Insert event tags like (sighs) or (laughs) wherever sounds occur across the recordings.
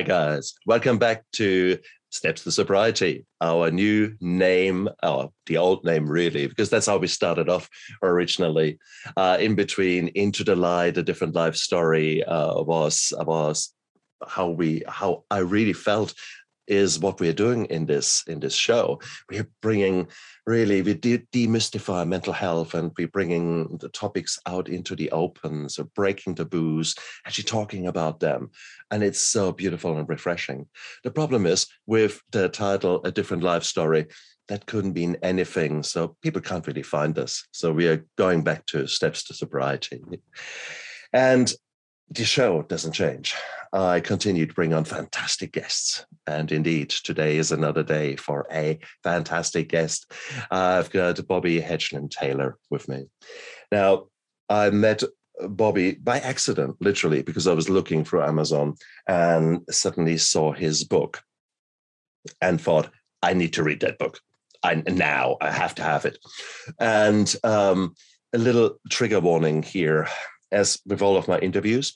Hi, guys. Welcome back to Steps to Sobriety, our new name, or the old name, really, because that's how we started off originally. Uh, in between Into the Light, a different life story uh, was was how we how I really felt is what we're doing in this in this show. We're bringing really we de- demystify mental health and we're bringing the topics out into the open, so breaking taboos, actually talking about them, and it's so beautiful and refreshing. The problem is with the title "A Different Life Story." That couldn't mean anything, so people can't really find us. So we are going back to steps to sobriety, and the show doesn't change. I continue to bring on fantastic guests. And indeed, today is another day for a fantastic guest. I've got Bobby Hedgeland Taylor with me. Now, I met Bobby by accident, literally, because I was looking through Amazon and suddenly saw his book and thought, I need to read that book. I now I have to have it. And um, a little trigger warning here as with all of my interviews,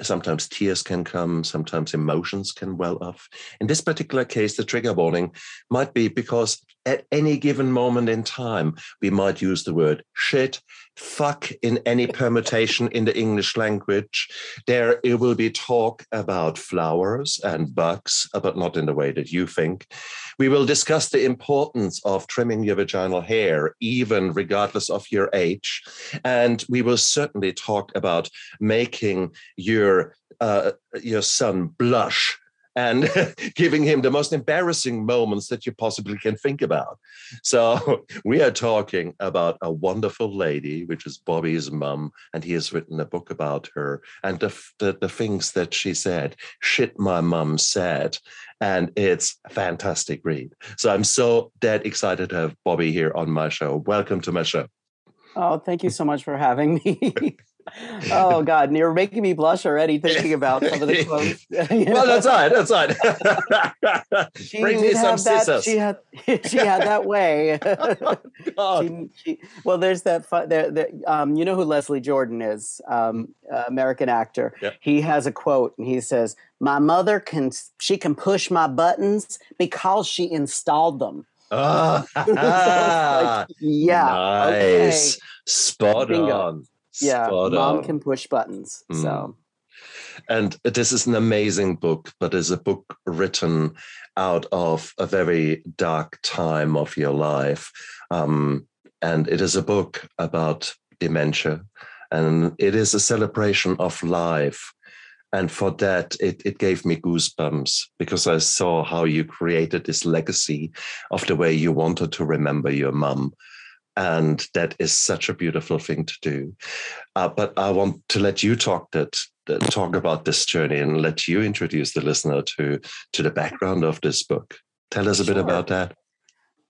sometimes tears can come, sometimes emotions can well up. In this particular case, the trigger warning might be because at any given moment in time, we might use the word shit, fuck in any permutation in the English language. There it will be talk about flowers and bugs, but not in the way that you think. We will discuss the importance of trimming your vaginal hair, even regardless of your age. And we will certainly talk about making your uh, your son blush and (laughs) giving him the most embarrassing moments that you possibly can think about. So (laughs) we are talking about a wonderful lady, which is Bobby's mum, and he has written a book about her and the, the, the things that she said, shit my mum said. And it's a fantastic read. So I'm so dead excited to have Bobby here on my show. Welcome to my show. Oh, thank you so much for having me. (laughs) oh God, and you're making me blush already thinking about some of the (laughs) quotes. (laughs) well, that's right. That's right. (laughs) she Bring me some that, She had she had that way. oh, she, she, well, there's that. Fun, there, there, um, you know who Leslie Jordan is? Um, uh, American actor. Yep. He has a quote, and he says, "My mother can she can push my buttons because she installed them." Oh, so like, yeah. Nice. Okay. Spot Bingo. on yeah Spot mom on. can push buttons Mm. so And this is an amazing book, but it's a book written out of a very dark time of your life. Um, and it is a book about dementia, and it is a celebration of life. And for that, it, it gave me goosebumps because I saw how you created this legacy of the way you wanted to remember your mum. And that is such a beautiful thing to do. Uh, but I want to let you talk that talk about this journey and let you introduce the listener to to the background of this book. Tell us a bit about that.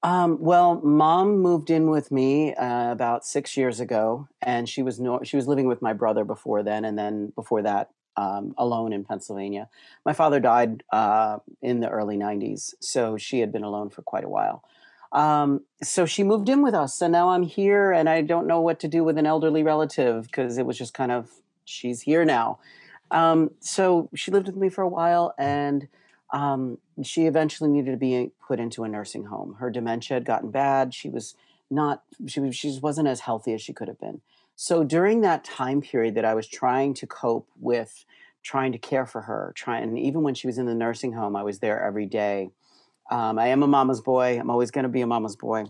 um, well mom moved in with me uh, about six years ago and she was no she was living with my brother before then and then before that um, alone in pennsylvania my father died uh, in the early 90s so she had been alone for quite a while um, so she moved in with us and now i'm here and i don't know what to do with an elderly relative because it was just kind of she's here now. Um, so she lived with me for a while and um, she eventually needed to be put into a nursing home. Her dementia had gotten bad. She was not she, she wasn't as healthy as she could have been. So during that time period that i was trying to cope with trying to care for her trying and even when she was in the nursing home i was there every day um, i am a mama's boy i'm always going to be a mama's boy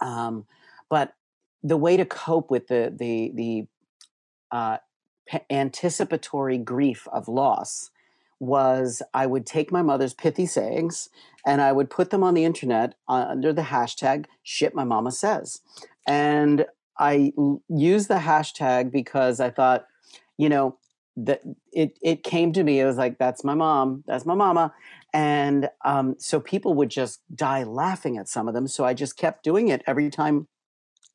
um, but the way to cope with the the the uh, pa- anticipatory grief of loss was I would take my mother's pithy sayings and I would put them on the internet under the hashtag shit my mama says. And I used the hashtag because I thought, you know, that it, it came to me. It was like, that's my mom, that's my mama. And um, so people would just die laughing at some of them. So I just kept doing it every time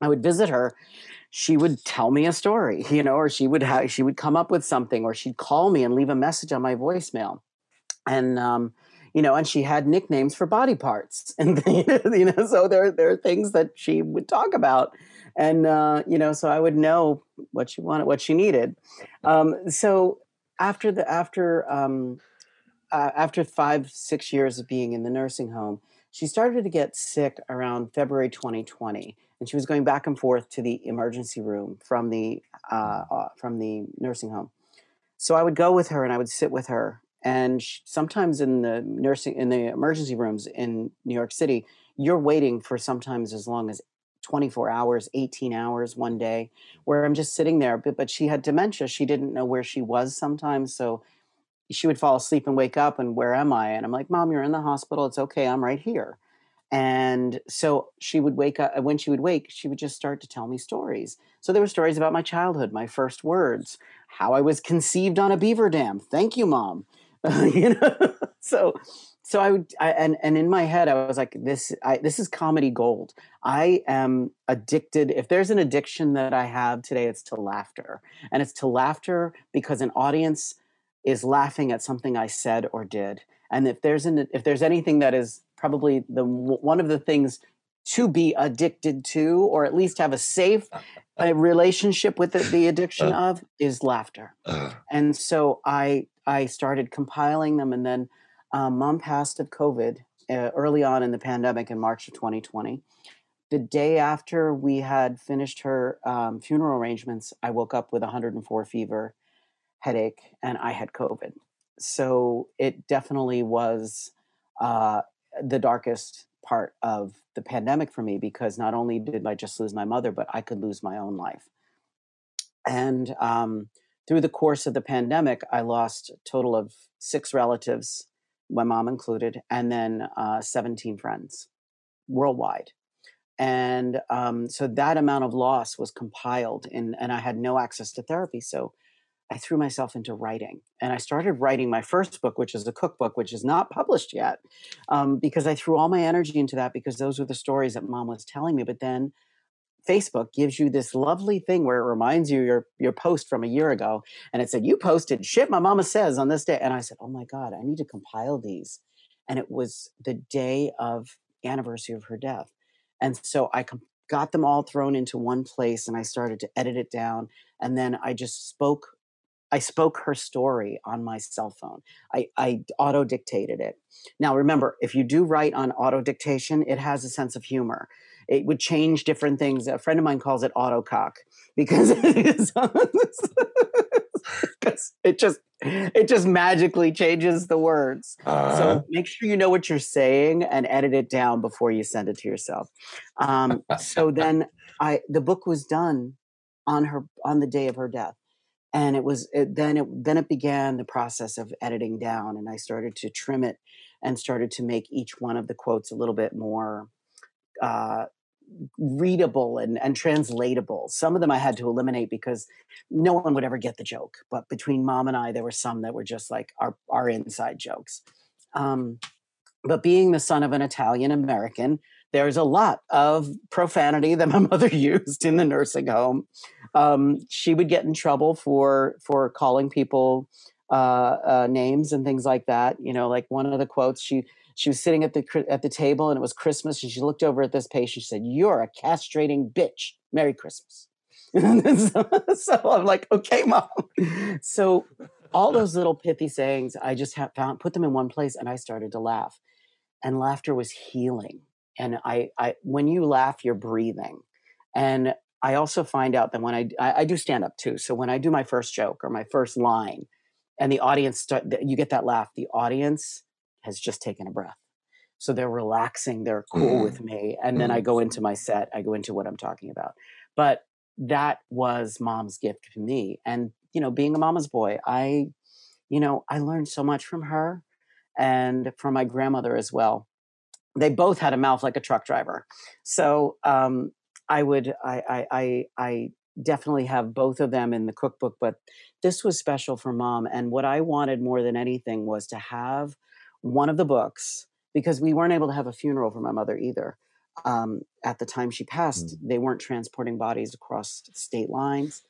I would visit her she would tell me a story, (laughs) you know, or she would have she would come up with something, or she'd call me and leave a message on my voicemail, and um, you know, and she had nicknames for body parts, (laughs) and you know, so there there are things that she would talk about, and uh, you know, so I would know what she wanted, what she needed. Um, so after the after um, uh, after five, six years of being in the nursing home, she started to get sick around February 2020, and she was going back and forth to the emergency room from the uh, uh, from the nursing home. So I would go with her and I would sit with her. And she, sometimes in the nursing in the emergency rooms in New York City, you're waiting for sometimes as long as 24 hours, 18 hours one day, where I'm just sitting there. But, but she had dementia. She didn't know where she was sometimes. So she would fall asleep and wake up and where am I? And I'm like, Mom, you're in the hospital. It's okay. I'm right here. And so she would wake up. When she would wake, she would just start to tell me stories. So there were stories about my childhood, my first words, how I was conceived on a beaver dam. Thank you, Mom. (laughs) you know, so so I would, I, and and in my head, I was like, this, I, this is comedy gold. I am addicted. If there's an addiction that I have today, it's to laughter, and it's to laughter because an audience is laughing at something I said or did. And if there's an if there's anything that is probably the one of the things to be addicted to, or at least have a safe a (laughs) relationship with the, the addiction uh, of, is laughter. Uh, and so I I started compiling them, and then um, mom passed of COVID uh, early on in the pandemic in March of 2020. The day after we had finished her um, funeral arrangements, I woke up with 104 fever headache and I had COVID. So it definitely was uh, the darkest part of the pandemic for me because not only did I just lose my mother, but I could lose my own life. And um, through the course of the pandemic, I lost a total of six relatives, my mom included, and then uh, 17 friends worldwide. And um, so that amount of loss was compiled, in, and I had no access to therapy. So I threw myself into writing and I started writing my first book, which is a cookbook, which is not published yet, um, because I threw all my energy into that because those were the stories that mom was telling me. But then Facebook gives you this lovely thing where it reminds you your your post from a year ago, and it said you posted shit my mama says on this day, and I said, oh my god, I need to compile these, and it was the day of anniversary of her death, and so I com- got them all thrown into one place, and I started to edit it down, and then I just spoke I spoke her story on my cell phone. I, I auto dictated it. Now, remember, if you do write on auto dictation, it has a sense of humor. It would change different things. A friend of mine calls it autocock (laughs) because (laughs) it just it just magically changes the words. Uh-huh. So make sure you know what you're saying and edit it down before you send it to yourself. Um, so (laughs) then I the book was done on her on the day of her death and it was it, then it then it began the process of editing down and i started to trim it and started to make each one of the quotes a little bit more uh, readable and, and translatable some of them i had to eliminate because no one would ever get the joke but between mom and i there were some that were just like our, our inside jokes um, but being the son of an italian american there's a lot of profanity that my (laughs) mother used in the nursing home. Um, she would get in trouble for for calling people uh, uh, names and things like that. You know, like one of the quotes she she was sitting at the at the table and it was Christmas and she looked over at this patient. She said, "You're a castrating bitch. Merry Christmas." (laughs) so, (laughs) so, I'm like, "Okay, mom." So all those little pithy sayings, I just have found put them in one place and I started to laugh, and laughter was healing and I, I when you laugh you're breathing and i also find out that when i i, I do stand up too so when i do my first joke or my first line and the audience start you get that laugh the audience has just taken a breath so they're relaxing they're cool mm. with me and then i mm-hmm. go into my set i go into what i'm talking about but that was mom's gift to me and you know being a mama's boy i you know i learned so much from her and from my grandmother as well they both had a mouth like a truck driver. So um, I would, I, I, I, I definitely have both of them in the cookbook, but this was special for mom. And what I wanted more than anything was to have one of the books because we weren't able to have a funeral for my mother either. Um, at the time she passed, mm. they weren't transporting bodies across state lines.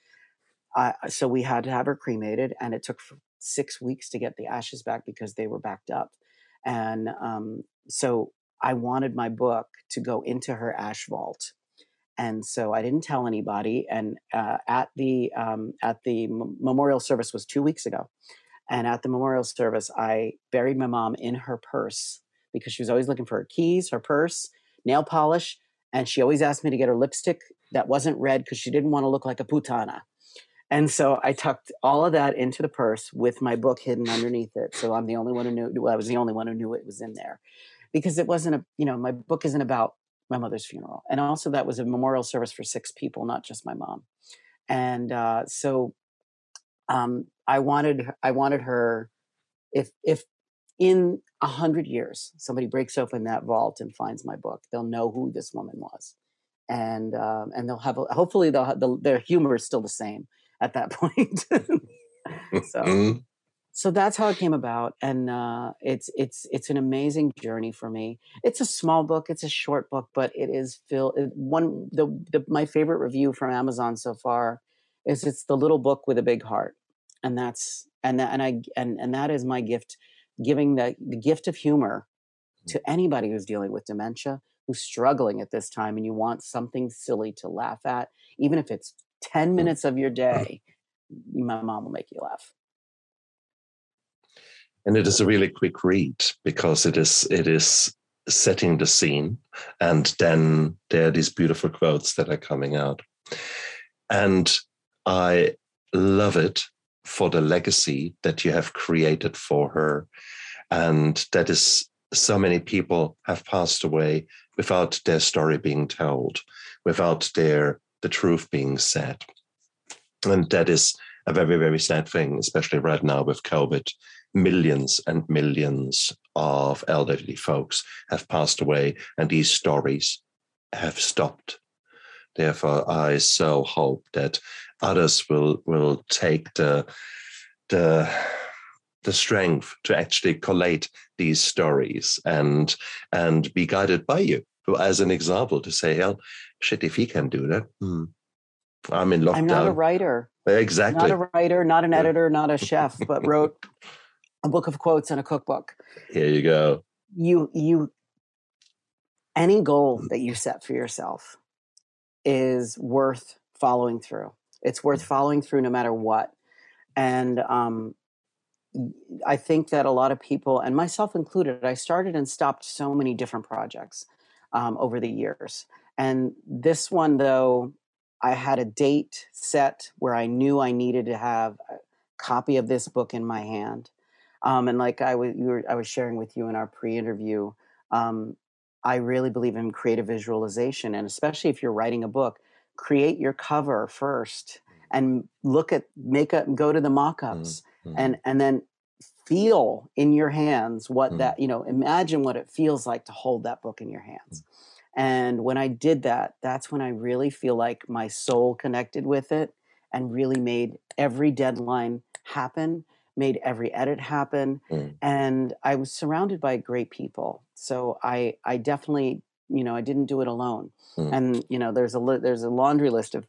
Uh, so we had to have her cremated, and it took six weeks to get the ashes back because they were backed up. And um, so I wanted my book to go into her ash vault. And so I didn't tell anybody. And uh, at the um, at the memorial service was two weeks ago, And at the memorial service, I buried my mom in her purse because she was always looking for her keys, her purse, nail polish, and she always asked me to get her lipstick that wasn't red because she didn't want to look like a putana. And so I tucked all of that into the purse with my book hidden underneath it. So I'm the only one who knew. Well, I was the only one who knew it was in there, because it wasn't a. You know, my book isn't about my mother's funeral, and also that was a memorial service for six people, not just my mom. And uh, so, um, I wanted I wanted her. If if in a hundred years somebody breaks open that vault and finds my book, they'll know who this woman was, and um, and they'll have a, hopefully they'll have the, their humor is still the same at that (laughs) point. (laughs) so mm-hmm. So that's how it came about and uh, it's it's it's an amazing journey for me it's a small book it's a short book but it is filled one the, the my favorite review from amazon so far is it's the little book with a big heart and that's and that and i and and that is my gift giving the, the gift of humor to mm. anybody who's dealing with dementia who's struggling at this time and you want something silly to laugh at even if it's 10 mm. minutes of your day, my mom will make you laugh. And it is a really quick read because it is it is setting the scene, and then there are these beautiful quotes that are coming out, and I love it for the legacy that you have created for her, and that is so many people have passed away without their story being told, without their the truth being said. And that is a very, very sad thing, especially right now with COVID. Millions and millions of elderly folks have passed away, and these stories have stopped. Therefore, I so hope that others will will take the the the strength to actually collate these stories and and be guided by you as an example to say, hell, shit, if he can do that, hmm. I'm in lockdown. I'm not a writer. Exactly. Not a writer, not an editor, not a chef, but wrote (laughs) a book of quotes and a cookbook. Here you go. You you any goal that you set for yourself is worth following through. It's worth following through no matter what. And um, I think that a lot of people, and myself included, I started and stopped so many different projects um, over the years. And this one, though, I had a date set where I knew I needed to have a copy of this book in my hand. Um, and like I was, were, I was sharing with you in our pre-interview, um, I really believe in creative visualization, and especially if you're writing a book, create your cover first and look at make up, go to the mock-ups, mm-hmm. and and then feel in your hands what mm-hmm. that you know. Imagine what it feels like to hold that book in your hands. Mm-hmm and when I did that, that's when I really feel like my soul connected with it and really made every deadline happen, made every edit happen. Mm. And I was surrounded by great people. So I I definitely, you know, I didn't do it alone. Mm. And you know, there's a li- there's a laundry list of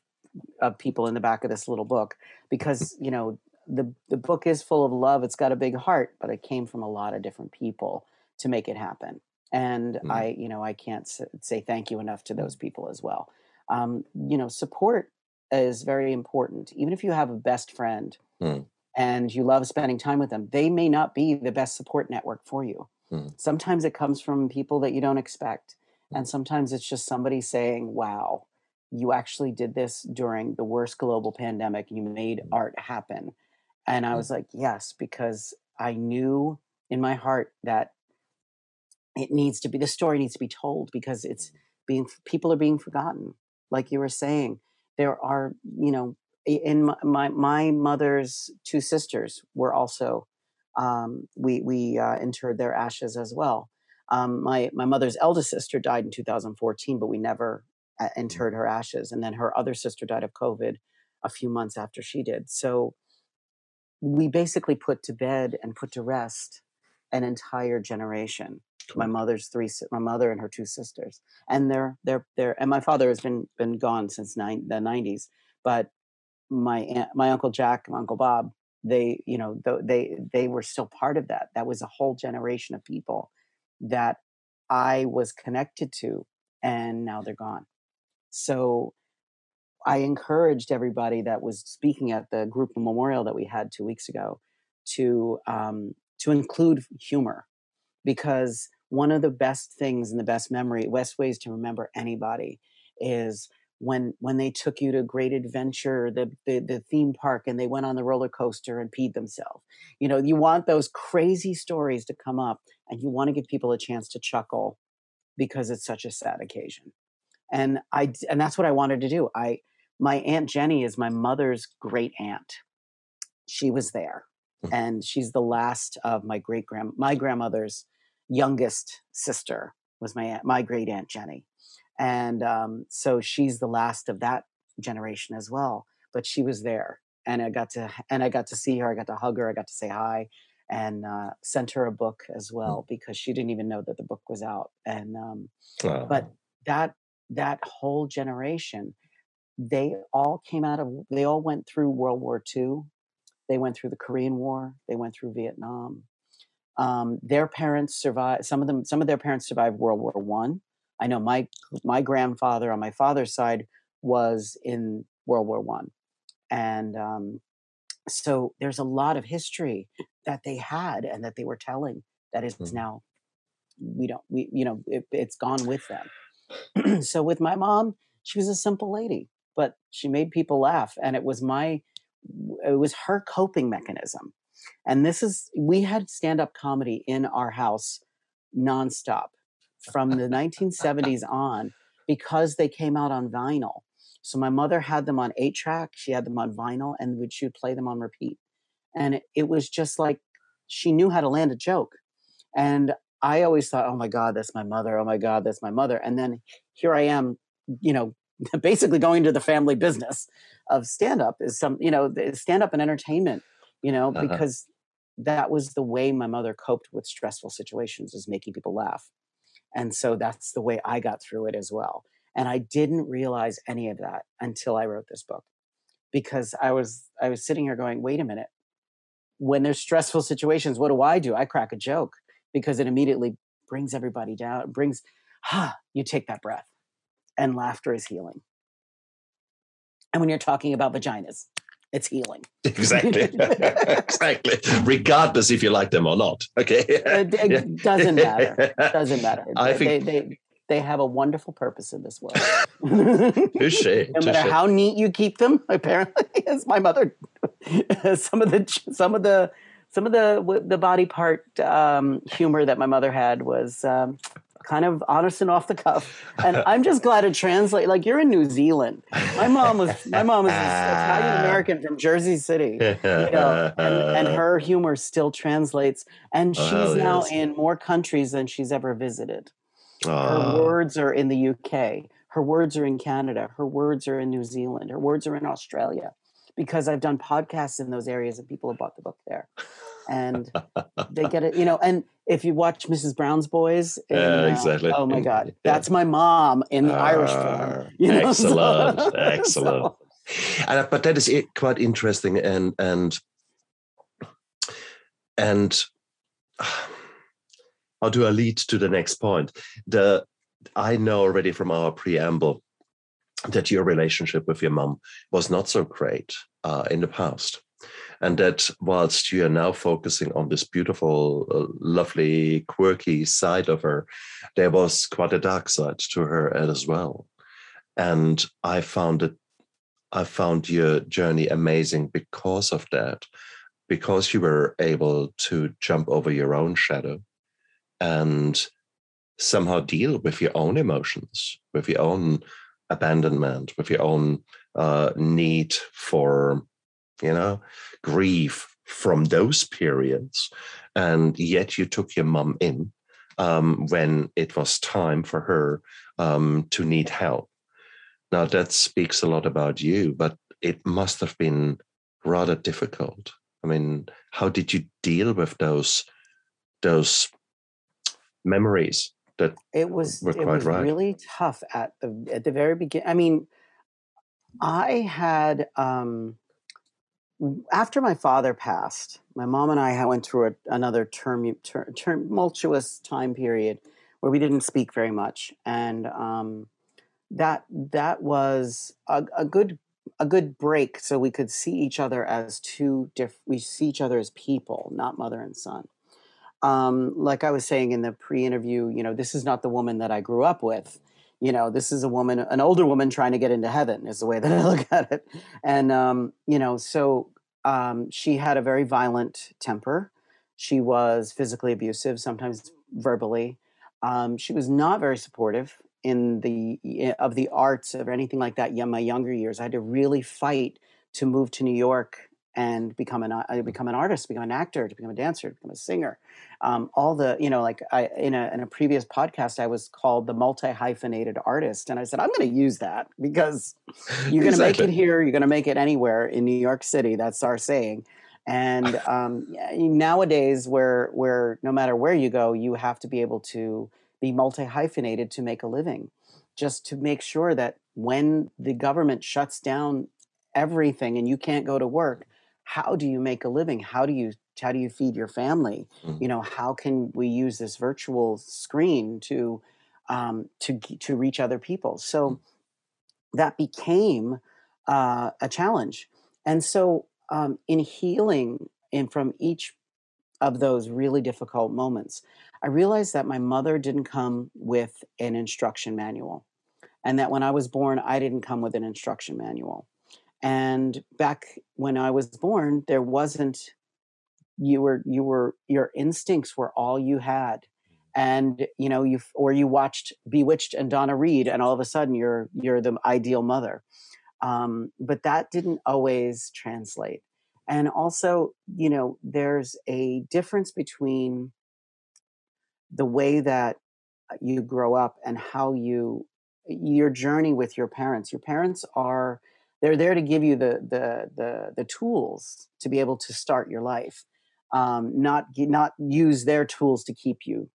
of people in the back of this little book because, you know, the the book is full of love. It's got a big heart, but it came from a lot of different people to make it happen and mm. i you know i can't say thank you enough to those people as well um, you know support is very important even if you have a best friend mm. And you love spending time with them they may not be the best support network for you mm. sometimes it comes from people that you don't expect and sometimes it's just somebody saying wow you actually did this during the worst global pandemic you made mm. art happen and i mm. was like yes because i knew in my heart that it needs to be the story needs to be told because it's being people are being forgotten like you were saying there are you know in my my, my mother's two sisters were also um, we we uh, interred their ashes as well. Um, my my mother's eldest sister died in 2014 but we never uh, mm-hmm. interred her ashes and then her other sister died of covid a few months after she did. So we basically put to bed and put to rest an entire generation my mother's three my mother and her two sisters. And they're they're they're and my father has been been gone since nine, the 90s but my aunt, my uncle jack my uncle bob they you know they they were still part of that. That was a whole generation of people that i was connected to and now they're gone. So i encouraged everybody that was speaking at the group memorial that we had two weeks ago to um, to include humor because one of the best things and the best memory, best ways to remember anybody is when when they took you to Great Adventure, the, the the theme park, and they went on the roller coaster and peed themselves. You know, you want those crazy stories to come up, and you want to give people a chance to chuckle because it's such a sad occasion. And I and that's what I wanted to do. I my aunt Jenny is my mother's great aunt. She was there, hmm. and she's the last of my great grand my grandmother's youngest sister was my aunt, my great aunt Jenny, and um, so she's the last of that generation as well. But she was there, and I got to and I got to see her. I got to hug her. I got to say hi, and uh, sent her a book as hmm. well because she didn't even know that the book was out. And um, wow. but that that whole generation, they all came out of they all went through World War II. They went through the Korean War. They went through Vietnam. Um, their parents survived. Some of them, some of their parents survived World War One. I. Know my my grandfather on my father's side was in World War One, and um, so there's a lot of history that they had and that they were telling that is mm-hmm. now we don't we you know it, it's gone with them. (clears throat) so with my mom, she was a simple lady, but she made people laugh, and it was my it was her coping mechanism and this is, we had stand up comedy in our house nonstop from the 1970s on because they came out on vinyl. So my mother had them on eight track, she had them on vinyl, and would she would play them on repeat. And it, it was just like she knew how to land a joke. And I always thought, oh my God, that's my mother. Oh my God, that's my mother. And then here I am, you know, (laughs) basically going to the family business of stand up is some, you know, stand up and entertainment you know, uh-huh. because that was the way my mother coped with stressful situations is making people laugh. And so that's the way I got through it as well. And I didn't realize any of that until I wrote this book because I was I was sitting here going, "Wait a minute. When there's stressful situations, what do I do? I crack a joke because it immediately brings everybody down, it brings ha, you take that breath. And laughter is healing. And when you're talking about vaginas, it's healing. (laughs) Exactly. exactly. Regardless if you like them or not. Okay. it, it (laughs) doesn't matter. It (laughs) doesn't matter. I they, think they, they, they have a wonderful purpose in this world. Touche. no matter how neat you keep them, apparently, as my mother, some of the some of the some of the the body part um, humor that my mother had was um, kind of honest and off the cuff. And I'm just glad to translate. Like you're in New Zealand. My mom was my mom is Italian American from Jersey City, you know, and, and, her humor still translates. And oh, she's oh, now yes. in more countries than she's ever visited. Her words are in the UK. Her words are in Canada. Her words are in New Zealand. Her words are in Australia because I've done podcasts in those areas and people have bought the book there. And (laughs) they get it, you know, and if you watch Mrs. Brown's Boys, yeah, exactly. oh my God, (laughs) that's my mom in the uh, Irish form. You know? (laughs) Excellent, so, excellent. So. And, but that is quite interesting, and and and (sighs) how do I lead to the next point? The I know already from our preamble that your relationship with your mom was not so great uh, in the past and that whilst you are now focusing on this beautiful, uh, lovely, quirky side of her, there was quite a dark side to her as well. And I found it, I found your journey amazing because of that, because you were able to jump over your own shadow and somehow deal with your own emotions, with your own abandonment, with your own uh, need for you know, grief from those periods. And yet you took your mum in um, when it was time for her um, to need help. Now, that speaks a lot about you, but it must have been rather difficult. I mean, how did you deal with those those memories that it was it was right? really tough at the at the very beginning. I mean, I had um, after my father passed, my mom and I went through a, another term, ter, tumultuous time period where we didn't speak very much, and um, that that was a, a, good a good break so we could see each other as two different we see each other as people not mother and son. Um, like i was saying in the pre-interview you know this is not the woman that i grew up with you know this is a woman an older woman trying to get into heaven is the way that (laughs) i look at it. And um, you know so um, she had a very violent temper. She was physically abusive sometimes verbally. Um, she was not very supportive in the of the arts or anything like that. Yeah, my younger years, I had to really fight to move to New York and become an uh, become an artist, become an actor, to become a dancer, to become a singer. Um, all the you know, like I in a in a previous podcast, I was called the multi hyphenated artist, and I said I'm going to use that because (laughs) you're going to exactly. make it here, you're going to make it anywhere in New York City. That's our saying. And (laughs) um, nowadays, where where no matter where you go, you have to be able to be multi hyphenated to make a living, just to make sure that when the government shuts down everything and you can't go to work, how do you make a living? How do you how do you feed your family? Mm-hmm. You know, how can we use this virtual screen to um, to to reach other people? So mm-hmm. that became uh, a challenge, and so um, in healing and from each of those really difficult moments, I realized that my mother didn't come with an instruction manual, and that when I was born, I didn't come with an instruction manual. And back when I was born, there wasn't you were you were your instincts were all you had. And you know you or you watched bewitched and donna reed and all of a sudden you're you're the ideal mother. Um, but that didn't always translate. And also you know there's a difference between the way that you grow up and how you your journey with your parents. Your parents are they're there to give you the the the, the tools to be able to start your life um, not not use their tools to keep you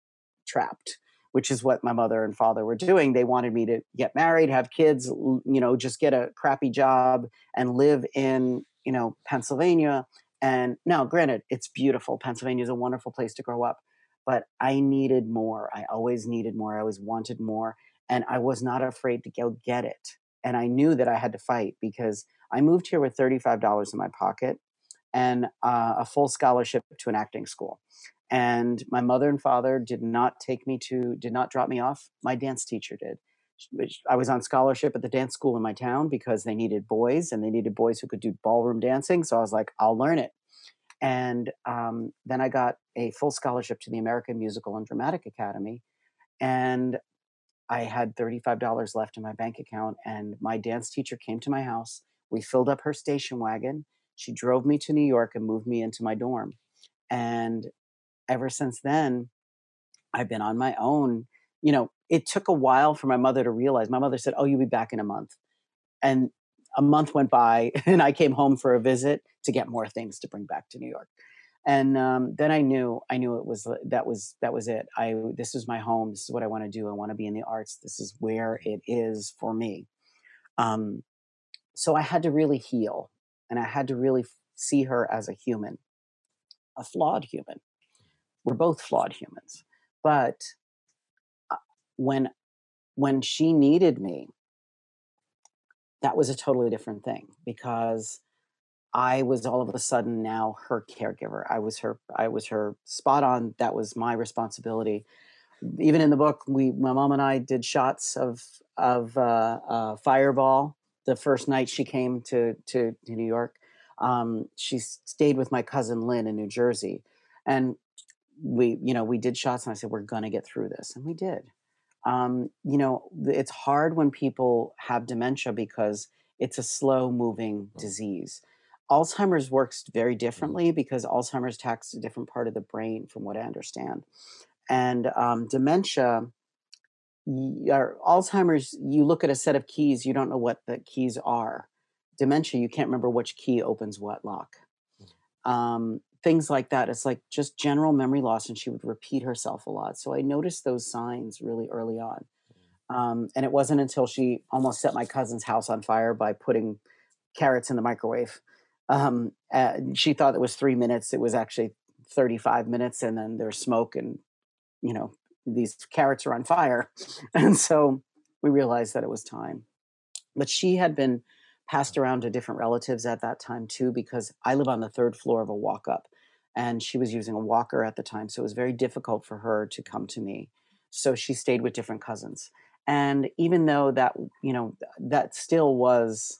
trapped which is what my mother and father were doing they wanted me to get married have kids you know just get a crappy job and live in you know pennsylvania and now granted it's beautiful pennsylvania is a wonderful place to grow up but I needed more. I always needed more. I always wanted more. And I was not afraid to go get it. And I knew that I had to fight because I moved here with $35 in my pocket and uh, a full scholarship to an acting school. And my mother and father did not take me to, did not drop me off. My dance teacher did. I was on scholarship at the dance school in my town because they needed boys and they needed boys who could do ballroom dancing. So I was like, I'll learn it. And um, then I got a full scholarship to the American Musical and Dramatic Academy. And I had $35 left in my bank account. And my dance teacher came to my house. We filled up her station wagon. She drove me to New York and moved me into my dorm. And ever since then, I've been on my own. You know, it took a while for my mother to realize. My mother said, Oh, you'll be back in a month. And a month went by (laughs) and I came home for a visit to get more things to bring back to New York. And um, then I knew, I knew it was that was that was it. I this is my home. This is what I want to do. I want to be in the arts. This is where it is for me. Um, so I had to really heal, and I had to really see her as a human, a flawed human. We're both flawed humans, but uh, when when she needed me, that was a totally different thing because I was all of a sudden now her caregiver. I was her I was her spot on. That was my responsibility. Even in the book, we my mom and I did shots of of uh, uh, Fireball the first night she came to to, to New York. Um, she stayed with my cousin Lynn in New Jersey, and we you know we did shots, and I said we're gonna get through this, and we did um, you know, it's hard when people have dementia because it's a slow moving mm. disease. Alzheimer's works very mm-hmm. differently because Alzheimer's attacks a different part of the brain, from what I understand. And um, dementia, or Alzheimer's, you look at a set of keys, you don't know what the keys are. Dementia, you can't remember which key opens what lock. Mm. Um, things like that. It's like just general memory loss, and she would repeat herself a lot. So I noticed those signs really early on. Um, and it wasn't until she almost set my cousin's house on fire by putting carrots in the microwave. Um, she thought it was three minutes. It was actually 35 minutes, and then there's smoke, and you know these carrots are on fire. (laughs) And so we realized that it was time. But she had been passed around to different relatives at that time too, because I live on the third floor of a walk up and she was using a walker at the time. So it was very difficult for her to come to me. So she stayed with different cousins. And even though that, you know, that still was,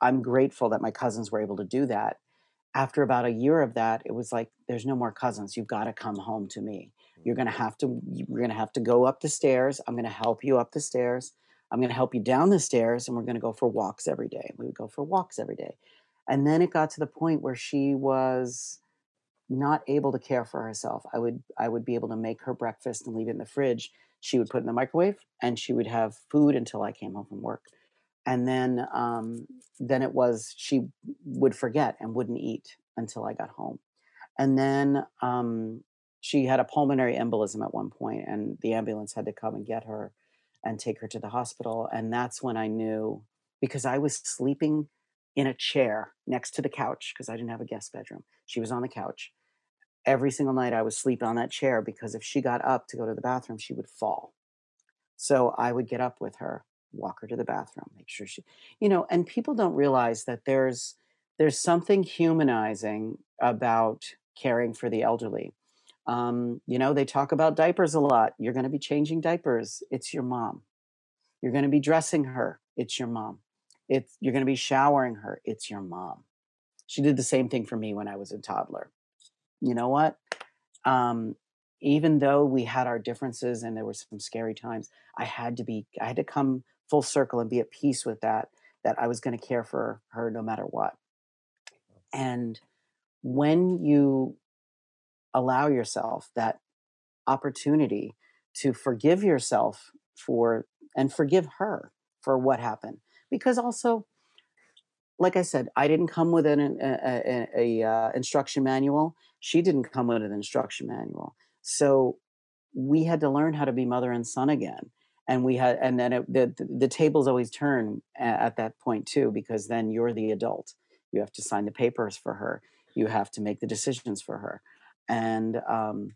I'm grateful that my cousins were able to do that. After about a year of that, it was like, there's no more cousins. You've got to come home to me. You're going to mm-hmm. have to, we're going to have to go up the stairs. I'm going to help you up the stairs. I'm going to help you down the stairs and we're going to go for walks every day. We would go for walks every day. And then it got to the point where she was not able to care for herself. I would I would be able to make her breakfast and leave it in the fridge. She would put it in the microwave and she would have food until I came home from work. And then um, then it was she would forget and wouldn't eat until I got home. And then um, she had a pulmonary embolism at one point and the ambulance had to come and get her and take her to the hospital. And that's when I knew because I was sleeping in a chair next to the couch because I didn't have a guest bedroom. She was on the couch. Every single night I would sleep on that chair because if she got up to go to the bathroom, she would fall. So I would get up with her, walk her to the bathroom, make sure she, you know, and people don't realize that there's there's something humanizing about caring for the elderly. Um, you know, they talk about diapers a lot. You're going to be changing diapers. It's your mom. You're going to be dressing her. It's your mom. It's you're going to be showering her. It's your mom. She did the same thing for me when I was a toddler. You know what? Um, even though we had our differences and there were some scary times, I had to be I had to come full circle and be at peace with that that I was going to care for her no matter what. And when you allow yourself that opportunity to forgive yourself for and forgive her for what happened because also like i said i didn't come with an a, a, a, uh, instruction manual. She didn't come with an instruction manual. So we had to learn how to be mother and son again and we had and then it, the the tables always turn at that point too because then you're the adult. You have to sign the papers for her. You have to make the decisions for her. And um,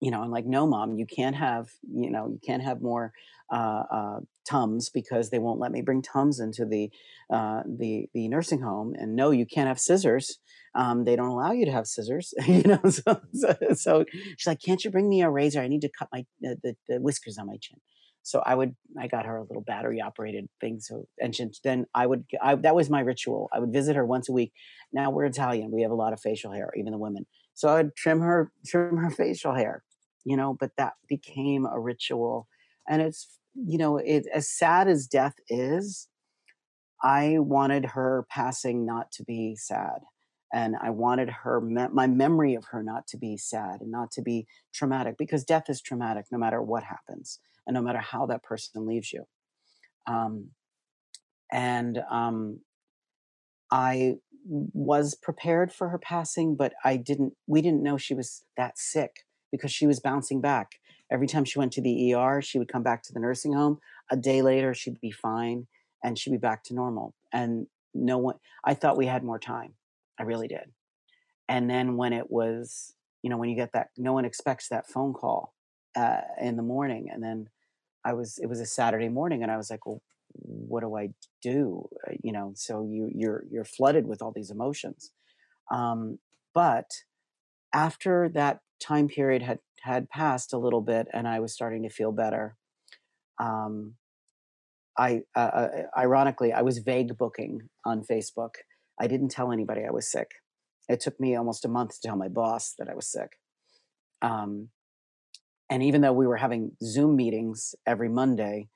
you know, I'm like, no, mom, you can't have, you know, you can't have more uh, uh, tums because they won't let me bring tums into the uh, the the nursing home. And no, you can't have scissors. Um, they don't allow you to have scissors. (laughs) you know, so, so, so, she's like, can't you bring me a razor? I need to cut my the, the whiskers on my chin. So I would, I got her a little battery operated thing. So, and she, then I would, I, that was my ritual. I would visit her once a week. Now we're Italian. We have a lot of facial hair, even the women. So I'd trim her, trim her facial hair, you know, but that became a ritual. And it's, you know, it, as sad as death is, I wanted her passing not to be sad. And I wanted her, my memory of her not to be sad and not to be traumatic because death is traumatic no matter what happens and no matter how that person leaves you. Um, and um, I was prepared for her passing, but I didn't, we didn't know she was that sick because she was bouncing back. Every time she went to the ER, she would come back to the nursing home. A day later, she'd be fine and she'd be back to normal. And no one, I thought we had more time. I really did. And then when it was, you know, when you get that, no one expects that phone call uh, in the morning. And then I was, it was a Saturday morning and I was like, well, what do I do? Uh, you know, so you you're you're flooded with all these emotions. Um, but after that time period had had passed a little bit, and I was starting to feel better. Um, I uh, uh, ironically I was vague booking on Facebook. I didn't tell anybody I was sick. It took me almost a month to tell my boss that I was sick. Um, and even though we were having Zoom meetings every Monday,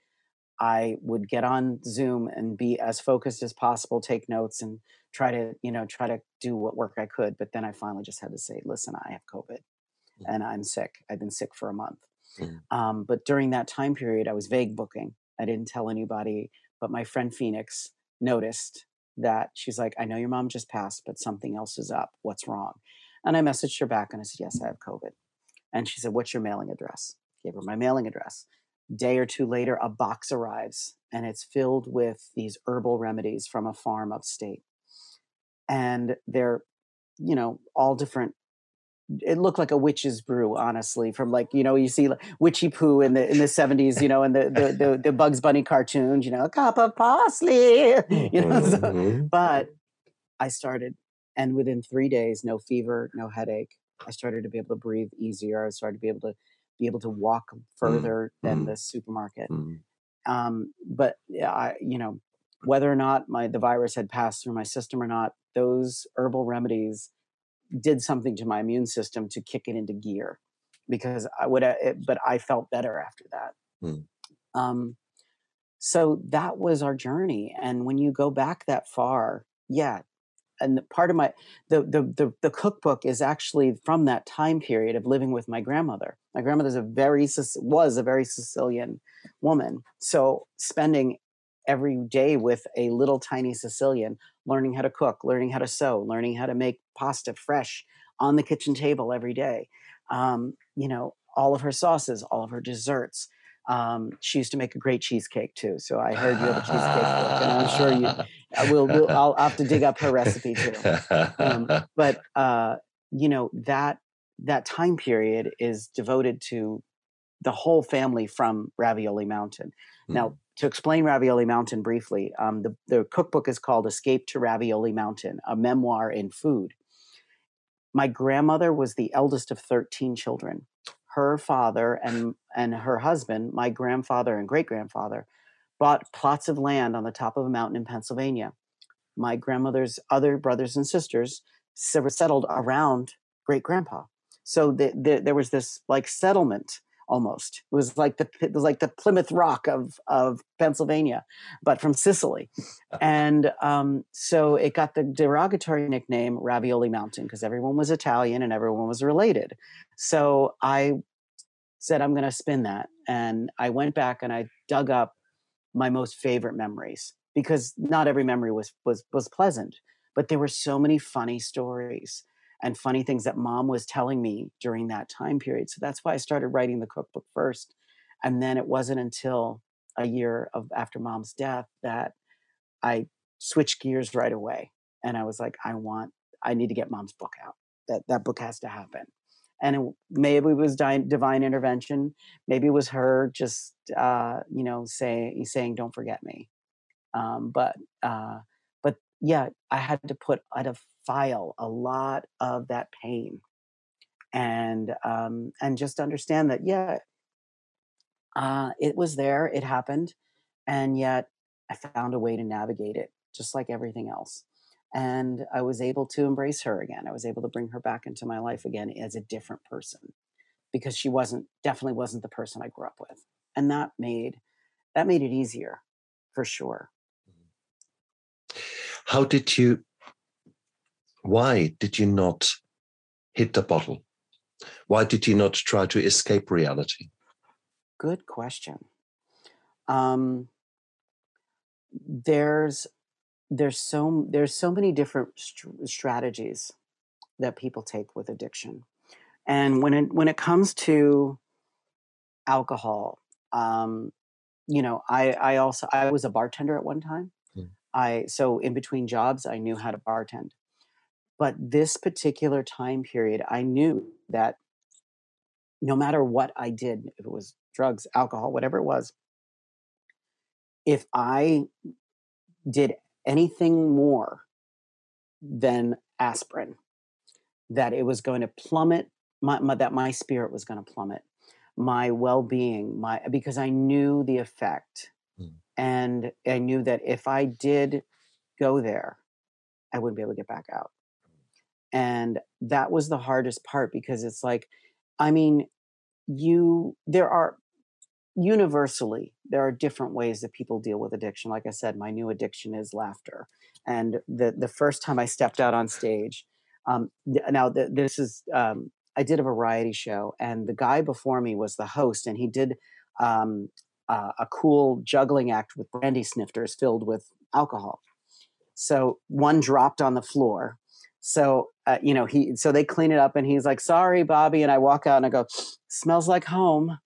I would get on Zoom and be as focused as possible, take notes and try to, you know, try to do what work I could. But then I finally just had to say, listen, I have COVID. And I'm sick. I've been sick for a month. Mm. Um, but during that time period, I was vague booking. I didn't tell anybody, but my friend Phoenix noticed that she's like, I know your mom just passed, but something else is up. What's wrong? And I messaged her back and I said, Yes, I have COVID. And she said, What's your mailing address? Gave her my mailing address day or two later, a box arrives and it's filled with these herbal remedies from a farm upstate. And they're, you know, all different it looked like a witch's brew, honestly, from like, you know, you see like witchy poo in the in the 70s, you know, and the the, the, (laughs) the Bugs Bunny cartoons, you know, a cup of parsley, (laughs) you know. Mm-hmm. but I started and within three days, no fever, no headache. I started to be able to breathe easier. I started to be able to be able to walk mm, further mm. than the supermarket. Mm. Um, but I, you know, whether or not my the virus had passed through my system or not, those herbal remedies did something to my immune system to kick it into gear because I would, uh, it, but I felt better after that. Mm. Um, so that was our journey. And when you go back that far, yeah, and part of my the, the, the the cookbook is actually from that time period of living with my grandmother. My grandmother's a very was a very Sicilian woman, so spending every day with a little tiny Sicilian, learning how to cook, learning how to sew, learning how to make pasta fresh on the kitchen table every day. Um, you know, all of her sauces, all of her desserts. Um, she used to make a great cheesecake too. So I heard you have a cheesecake book, and I'm sure you I will. will I'll have to dig up her recipe too. Um, but uh, you know that that time period is devoted to the whole family from Ravioli Mountain. Now, to explain Ravioli Mountain briefly, um, the, the cookbook is called Escape to Ravioli Mountain, a memoir in food. My grandmother was the eldest of 13 children. Her father and, and her husband, my grandfather and great grandfather, bought plots of land on the top of a mountain in Pennsylvania. My grandmother's other brothers and sisters settled around great grandpa. So the, the, there was this like settlement almost. It was like the it was like the Plymouth Rock of of Pennsylvania, but from Sicily, (laughs) and um, so it got the derogatory nickname Ravioli Mountain because everyone was Italian and everyone was related. So I said I'm going to spin that, and I went back and I dug up my most favorite memories because not every memory was was was pleasant, but there were so many funny stories and funny things that mom was telling me during that time period. So that's why I started writing the cookbook first. And then it wasn't until a year of after mom's death that I switched gears right away. And I was like, I want, I need to get mom's book out. That that book has to happen. And it, maybe it was divine intervention. Maybe it was her just, uh, you know, saying saying, "Don't forget me." Um, but uh, but yeah, I had to put out a file a lot of that pain and um, and just understand that yeah uh, it was there it happened and yet i found a way to navigate it just like everything else and i was able to embrace her again i was able to bring her back into my life again as a different person because she wasn't definitely wasn't the person i grew up with and that made that made it easier for sure. How did you why did you not hit the bottle? Why did you not try to escape reality? Good question. Um, there's there's so there's so many different st- strategies that people take with addiction, and when it when it comes to alcohol, um, you know, I I also I was a bartender at one time. Hmm. I so in between jobs, I knew how to bartend. But this particular time period, I knew that no matter what I did, if it was drugs, alcohol, whatever it was, if I did anything more than aspirin, that it was going to plummet, my, my, that my spirit was going to plummet, my well being, my because I knew the effect. Mm. And I knew that if I did go there, I wouldn't be able to get back out and that was the hardest part because it's like i mean you there are universally there are different ways that people deal with addiction. Like i said my new addiction is laughter and the the first time i stepped out on stage um, now the, this is um, i did a variety show and the guy before me was the host and he did um, uh, a cool juggling act with brandy snifters filled with alcohol. So one dropped on the floor so uh, you know he so they clean it up and he's like sorry bobby and i walk out and i go smells like home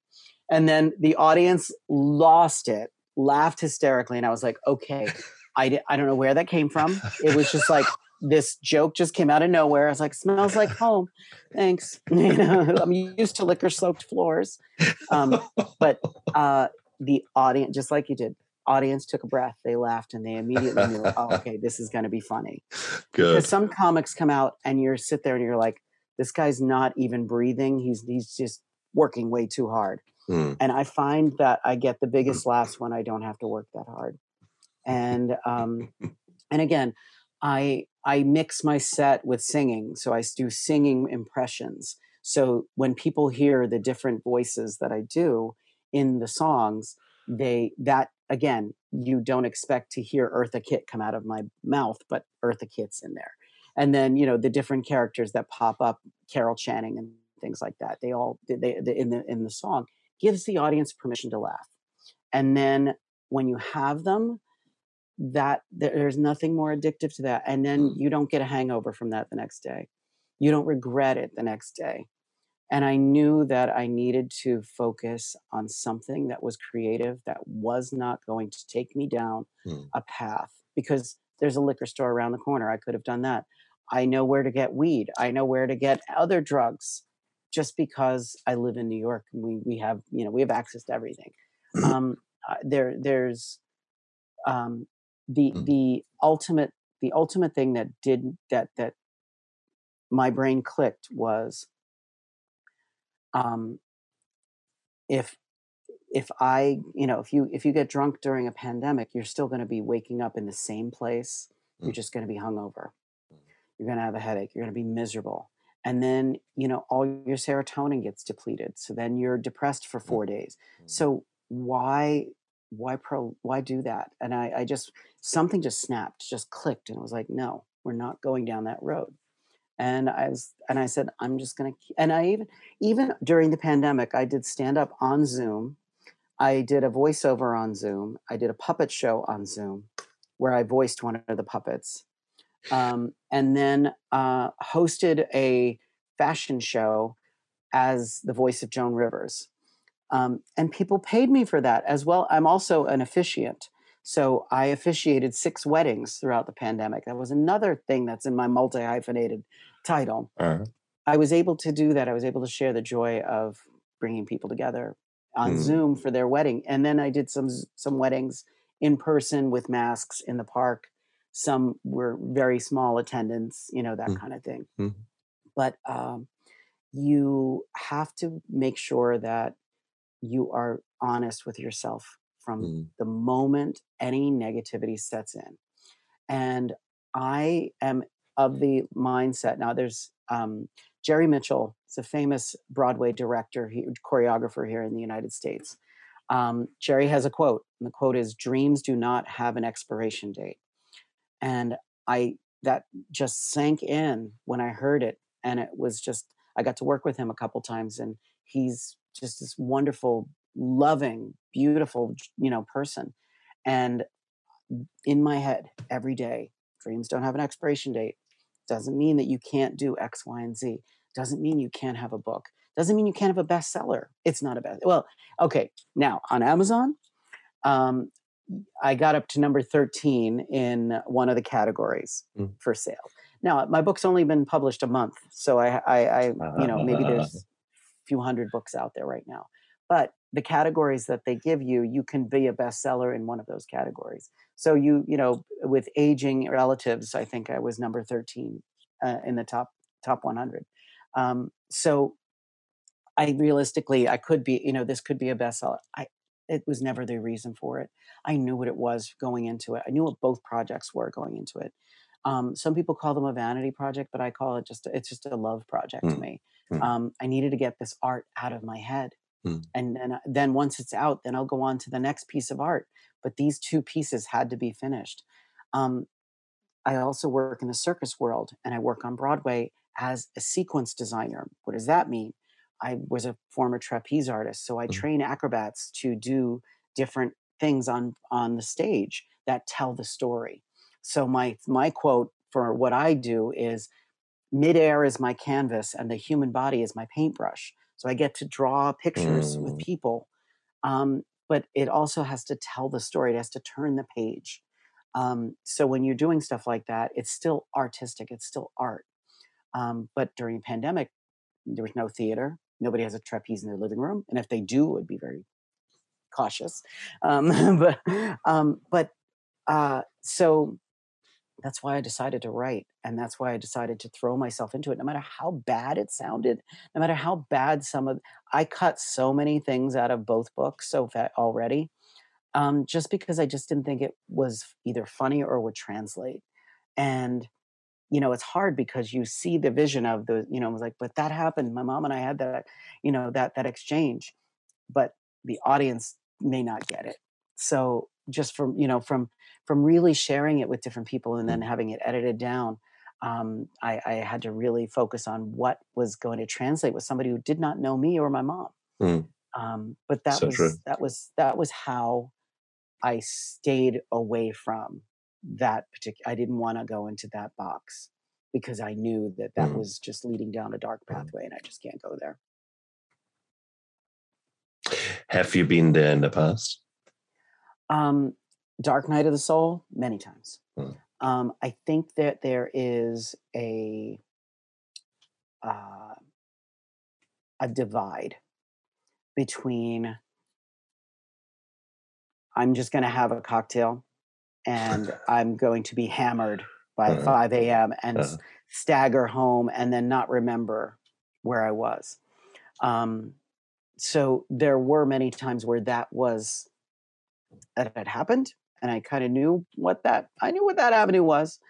and then the audience lost it laughed hysterically and i was like okay (laughs) i, I don't know where that came from it was just like this joke just came out of nowhere. I was like, smells like home. Thanks. (laughs) You know, I'm used to liquor soaked floors. Um, but uh, the audience, just like you did, audience took a breath. They laughed and they immediately knew, oh, (laughs) okay, this is going to be funny. Good. Because some comics come out and you sit there and you're like, this guy's not even breathing. He's he's just working way too hard. Mm. And I find that I get the biggest laughs when I don't have to work that hard. And um, (laughs) and again, I I mix my set with singing, so I do singing impressions. So when people hear the different voices that I do in the songs, they that again, you don't expect to hear Eartha Kitt come out of my mouth, but Eartha Kitt's in there. And then you know the different characters that pop up, Carol Channing and things like that. They all they, they in the in the song gives the audience permission to laugh. And then when you have them, that there's nothing more addictive to that. And then Mm. you don't get a hangover from that the next day. You don't regret it the next day. And I knew that I needed to focus on something that was creative, that was not going to take me down Mm. a path because there's a liquor store around the corner. I could have done that. I know where to get weed. I know where to get other drugs just because I live in New York. We, we have, you know, we have access to everything. (clears throat) Um, uh, there, there's, um, the, Mm. the ultimate, the ultimate thing that did that, that my brain clicked was, um, if if i you know if you if you get drunk during a pandemic you're still going to be waking up in the same place you're Mm. just going to be hungover Mm. you're going to have a headache you're going to be miserable and then you know all your serotonin gets depleted so then you're depressed for Mm. four days Mm. so why why pro why do that and i i just something just snapped just clicked and it was like no we're not going down that road and i was and i said i'm just going to and i even even during the pandemic i did stand up on zoom. I did a voiceover on zoom. I did a puppet show on zoom where i voiced one of the puppets. Um, and then uh, hosted a fashion show as the voice of joan rivers. Um, and people paid me for that as well. I'm also an officiant so i officiated six weddings throughout the pandemic that was another thing that's in my multi hyphenated title Uh-huh. I was able to do that. I was able to share the joy of bringing people together on Mm. Zoom for their wedding, and then I did some some weddings in person with masks in the park. Some were very small attendance, you know that Mm. kind of thing. Mhm. But um, you have to make sure that you are honest with yourself from Mm. the moment any negativity sets in. And I am of the mindset now. There's um, Jerry Mitchell. It's a famous Broadway director, he, choreographer here in the United States. Um, Jerry has a quote, and the quote is, "Dreams do not have an expiration date." And I that just sank in when I heard it, and it was just I got to work with him a couple times, and he's just this wonderful, loving, beautiful, you know, person. And in my head every day, dreams don't have an expiration date. Doesn't mean that you can't do X, Y, and Z. Doesn't mean you can't have a book. Doesn't mean you can't have a bestseller. It's not a best. Well, okay. Now on Amazon, um, I got up to number 13 in one of the categories Mm. for sale. Now my book's only been published a month, so I, I, I you know, maybe (laughs) there's a few hundred books out there right now. But the categories that they give you, you can be a bestseller in one of those categories. So you, you know, with aging relatives, I think I was number 13 uh, in the top top 100. Um, so I realistically, I could be, you know, this could be a bestseller. I, it was never the reason for it. I knew what it was going into it. I knew what both projects were going into it. Um, some people call them a vanity project, but I call it just, it's just a love project to Mm. me. Mm. Um, I needed to get this art out of my head. Mm. And then, then once it's out, then I'll go on to the next piece of art. But these two pieces had to be finished. Um, I also work in the circus world and I work on Broadway as a sequence designer. What does that mean? I was a former trapeze artist, so I Mhm. train acrobats to do different things on on the stage that tell the story. So my my quote for what I do is midair is my canvas and the human body is my paintbrush. So I get to draw pictures with Mm. people, um, but it also has to tell the story. It has to turn the page. Um, so when you're doing stuff like that, it's still artistic, it's still art. Um, but during a pandemic, there was no theater. Nobody has a trapeze in their living room, and if they do, it would be very cautious. Um, (laughs) but um, but uh, so that's why I decided to write, and that's why I decided to throw myself into it. No matter how bad it sounded, no matter how bad some of I cut so many things out of both books so already, um, just because I just didn't think it was either funny or would translate. And you know, it's hard because you see the vision of the, you know, it was like, but that happened. My mom and I had that, you know, that that exchange, but the audience may not get it. So just from you know from from really sharing it with different people and then mm. having it edited down um, I, I, had to really focus on what was going to translate with somebody who did not know me or my mom mm. um, but that so was true. that was that was how i stayed away from that particular i didn't want to go into that box because i knew that that mm. was just leading down a dark mm. pathway and i just can't go there have you been there in the past um, Dark Night of the Soul, many times. Hmm. Um, I think that there is a uh, a divide between I'm just going to have a cocktail and (laughs) I'm going to be hammered by uh-huh. 5 a.m. and uh-huh. stagger home and then not remember where I was. Um, so there were many times where that was that had happened and I kind of knew what that I knew what that avenue was.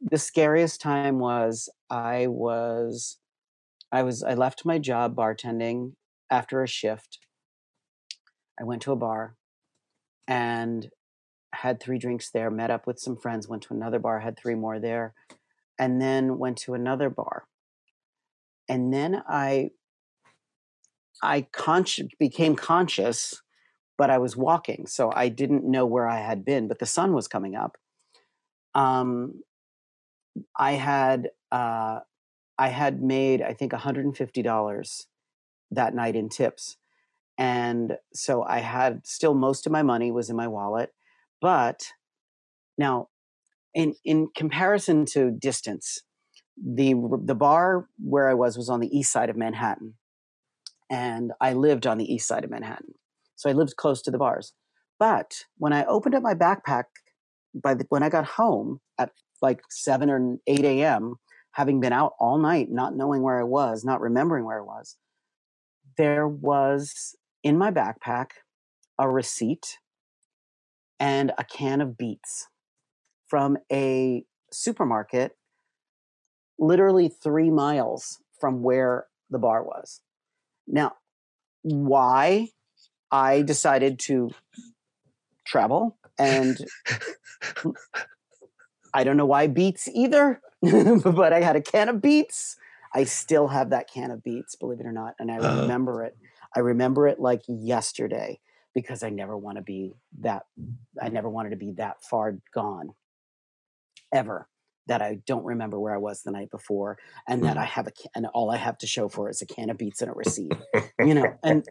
The scariest time was I was I was I left my job bartending after a shift. I went to a bar and had three drinks there, met up with some friends, went to another bar, had three more there, and then went to another bar. And then I I con- became conscious but I was walking, so I didn't know where I had been. But the sun was coming up. Um, I had uh, I had made I think one hundred and fifty dollars that night in tips, and so I had still most of my money was in my wallet. But now, in in comparison to distance, the the bar where I was was on the east side of Manhattan, and I lived on the east side of Manhattan. So I lived close to the bars. But when I opened up my backpack, by the, when I got home at like 7 or 8 a.m., having been out all night, not knowing where I was, not remembering where I was, there was in my backpack a receipt and a can of beets from a supermarket literally three miles from where the bar was. Now, why I decided to travel and I don't know why beets either, (laughs) but I had a can of beets. I still have that can of beets, believe it or not, and I uh-huh. remember uh, it. I remember it like yesterday because I never want to be that I never wanted to be that far gone ever that I don't remember where I was the night before, and that I mm. have a and all I have to show for is a can of beets and a receipt, you know. And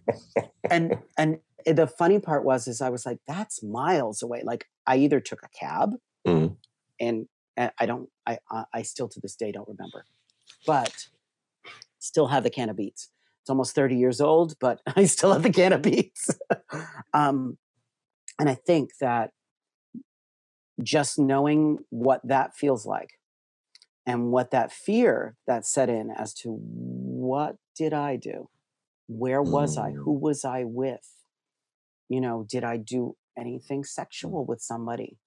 and (laughs) and the funny part was is I was like, that's miles away. Like I either took a cab, mm. and, and I don't, I I still to this day don't remember, but still have the can of beets. It's almost thirty years old, but (laughs) I still have the can of beets. (laughs) um, and I think that just knowing what that feels like and what that fear that set in as to what did I do? Where was I? Who mm. was I with? You know, did I do anything sexual with somebody?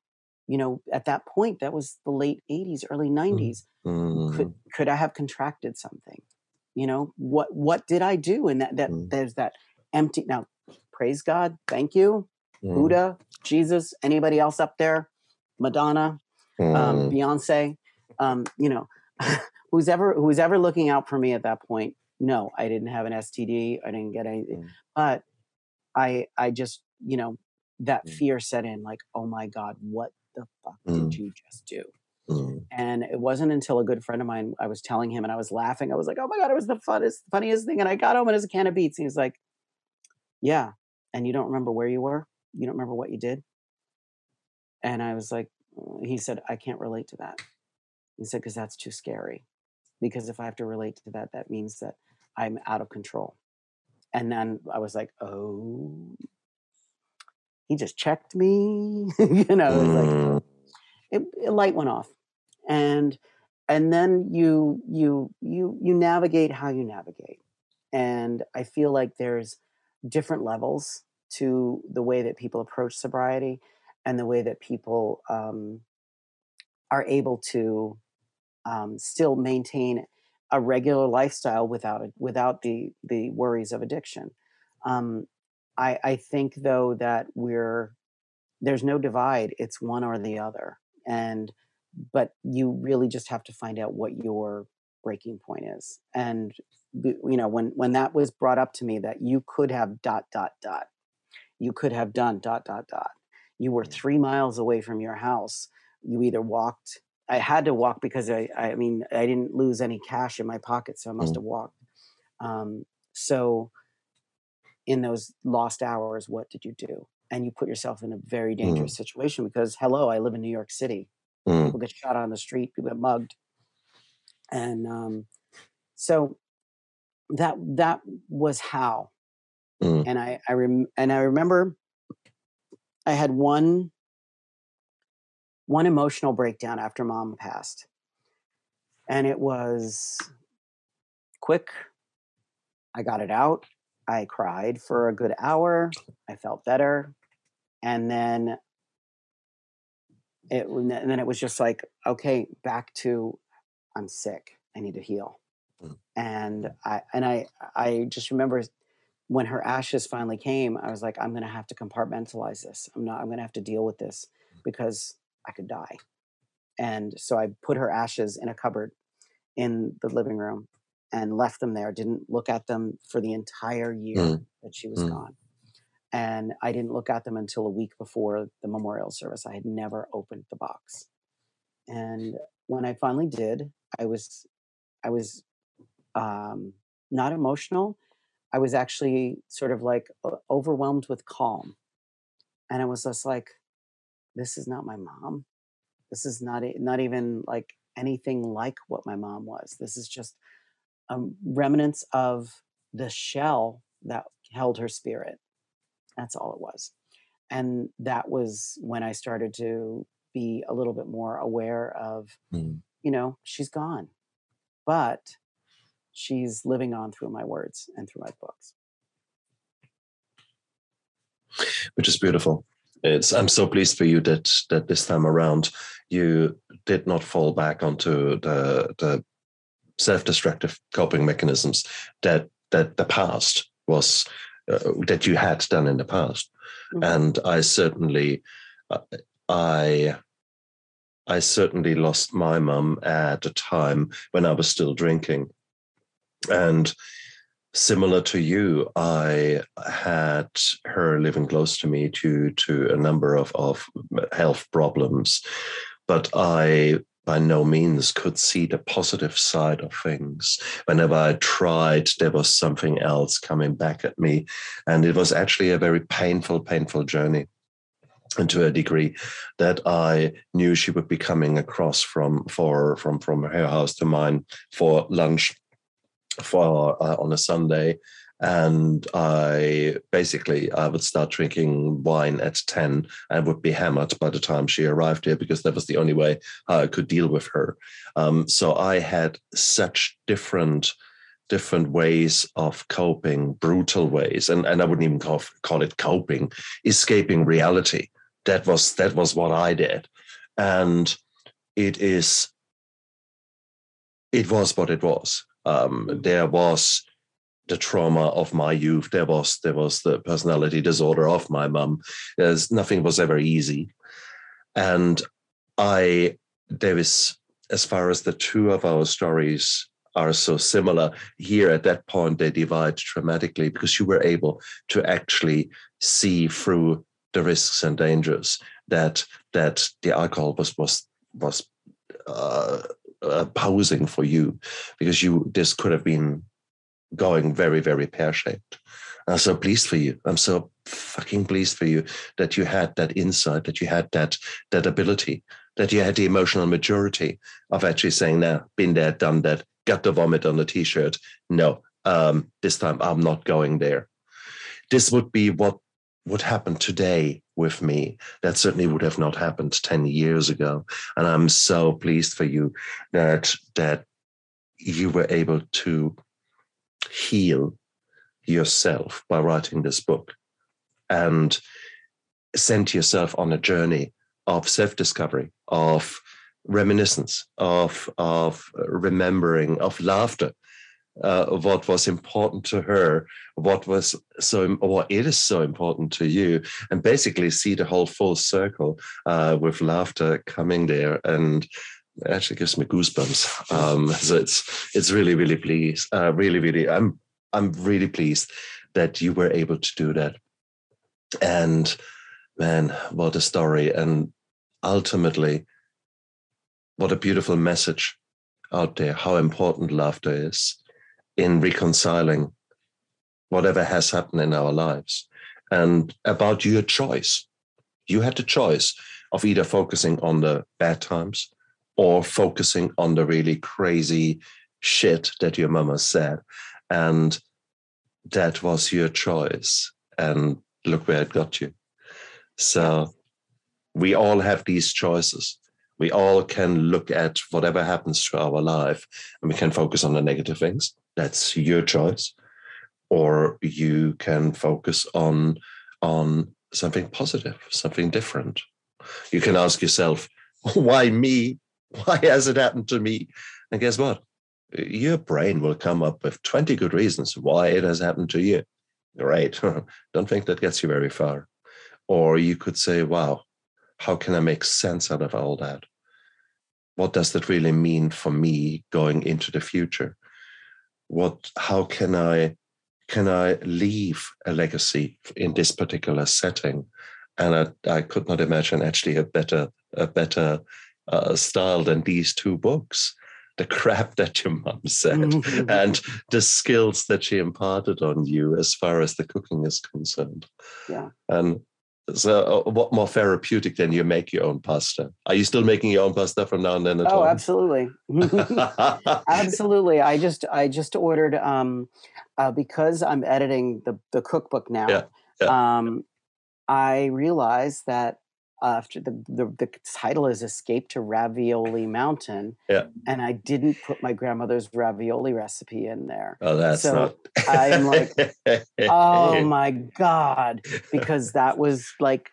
You know, at that point, that was the late 80s, early 90s. Mm. Could could I have contracted something? You know, what what did I do? And that that mm. there's that empty now, praise God, thank you, mm. Buddha, Jesus, anybody else up there? Madonna, um, mm. um, Beyonce, um, you know, (laughs) who's ever who's ever looking out for me at that point. No, I didn't have an STD. I didn't get anything, mm. but I I just you know that mm. fear set in. Like, oh my God, what the fuck did mm. you just do? Mm. And it wasn't until a good friend of mine, I was telling him and I was laughing. I was like, oh my God, it was the funnest, funniest thing. And I got home and it was a can of beets. And he was like, yeah. And you don't remember where you were? You don't remember what you did? And I was like, he said, I can't relate to that. He said, because that's too scary. Because if I have to relate to that, that means that I'm out of control. And then I was like, oh, he just checked me. (laughs) you know, it like Mm, it, it light went off. And and then you you you you navigate how you navigate. And I feel like there's different levels to the way that people approach sobriety and the way that people um, are able to um, still maintain a regular lifestyle without it, without the the worries of addiction. Um, I, I think though that we're there's no divide; it's one or the other, and but you really just have to find out what your breaking point is. And you know when when that was brought up to me that you could have dot dot dot, you could have done dot dot dot. You were Mm. three miles away from your house. You either walked I had to walk because I, I mean, I didn't lose any cash in my pocket, so I must Mm. have walked. Um, so, in those lost hours, what did you do? And you put yourself in a very mm, dangerous situation because, hello, I live in New York City. mm, People get shot on the street, people get mugged, and um, so that that was how. mm, And I I rem- and I remember I had one one emotional breakdown after mom passed, and it was quick. I got it out. I cried for a good hour. I felt better. And then it and then it was just like, okay, back to I'm sick. I need to heal. Mm. And I and I I just remember when her ashes finally came, I was like, I'm gonna have to compartmentalize this. I'm not I'm gonna have to deal with this because I could die. And so I put her ashes in a cupboard in the living room and left them there. Didn't look at them for the entire year mm, that she was mm. gone. And I didn't look at them until a week before the memorial service. I had never opened the box. And when I finally did, I was I was um, not emotional. I was actually sort of like overwhelmed with calm. And I was just like, this is not my mom. This is not not even like anything like what my mom was. This is just um, remnants of the shell that held her spirit. That's all it was. And that was when I started to be a little bit more aware of, Mm. you know, she's gone, but she's living on through my words and through my books. which is beautiful. It's I'm so pleased for you that that this time around you did not fall back onto the the self-destructive coping mechanisms that that the past was uh, that you had done in the past, Mhm. and I certainly uh, I I certainly lost my mum at a time when I was still drinking, and similar to you, I had her living close to me due to a number of, of health problems, but I by no means could see the positive side of things. Whenever I tried, there was something else coming back at me. And it was actually a very painful, painful journey. And to a degree that I knew she would be coming across from for from from her house to mine for lunch for uh, on a Sunday, and I basically I would start drinking wine at ten and would be hammered by the time she arrived here because that was the only way I could deal with her. Um, so I had such different different ways of coping, brutal ways, and and I wouldn't even call, call it coping, escaping reality. That was that was what I did, and it is it was what it was. Um, there was the trauma of my youth. There was there was the personality disorder of my mum. There's nothing was ever easy, and I there is as far as the two of our stories are so similar here at that point they divide dramatically because you were able to actually see through the risks and dangers that that the alcohol was was was uh, uh, posing for you because you this could have been going very very pear shaped. I'm so pleased for you. I'm so fucking pleased for you that you had that insight, that you had that that ability that you had the emotional maturity of actually saying, "Now, been there, done that, got the vomit on the t-shirt. No, um, this time I'm not going there." This would be what would happen today with me. That certainly would have not happened ten years ago, and I'm so pleased for you that that you were able to heal yourself by writing this book and send yourself on a journey of self-discovery, of reminiscence, of of remembering, of laughter, uh, what was important to her, what was so, what it is so important to you, and basically see the whole full circle uh, with laughter coming there, and actually gives me goosebumps. Um, (laughs) so it's it's really really pleased, uh, really really I'm I'm really pleased that you were able to do that, and man, what a story, and ultimately, what a beautiful message out there. How important laughter is in reconciling whatever has happened in our lives, and about your choice. You had the choice of either focusing on the bad times or focusing on the really crazy shit that your mama said. And that was your choice. And look where it got you. So we all have these choices. We all can look at whatever happens to our life and we can focus on the negative things. That's your choice. Or you can focus on on something positive, something different. You can ask yourself, (laughs) why me? Why has it happened to me? And guess what? Your brain will come up with 20 good reasons why it has happened to you. Great. (laughs) Don't think that gets you very far. Or you could say, wow, how can I make sense out of all that? What does that really mean for me going into the future? What how can I can I leave a legacy in this particular setting? And I, I could not imagine actually a better a better uh, style than these two books. The crap that your mum said and the skills that she imparted on you as far as the cooking is concerned. Yeah. And so, uh, what more therapeutic than you make your own pasta? Are you still making your own pasta from now and then? at oh, home? absolutely, (laughs) absolutely. I just I just ordered um, uh, because I'm editing the the cookbook now. Yeah, yeah. Um, I realized that after the, the, the title is Escape to Ravioli Mountain. Yeah. And I didn't put my grandmother's ravioli recipe in there. Oh, that's so not. I'm like, oh (laughs) my God. Because that was like,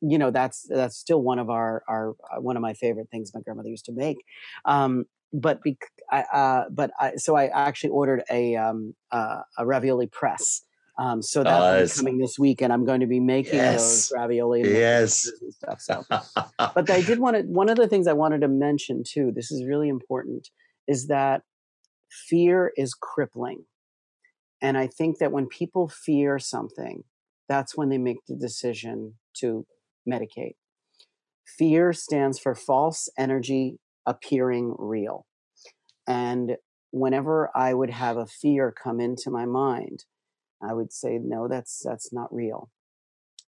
you know, that's that's still one of our our uh, one of my favorite things my grandmother used to make. Um, but bec- I, uh, but I, so I actually ordered a um, uh, a ravioli press um, so that's uh, coming this week, and I'm going to be making yes. those ravioli and yes. stuff. So, (laughs) but I did want to. One of the things I wanted to mention too. This is really important. Is that fear is crippling, and I think that when people fear something, that's when they make the decision to medicate. Fear stands for false energy appearing real, and whenever I would have a fear come into my mind I would say no, that's that's not real,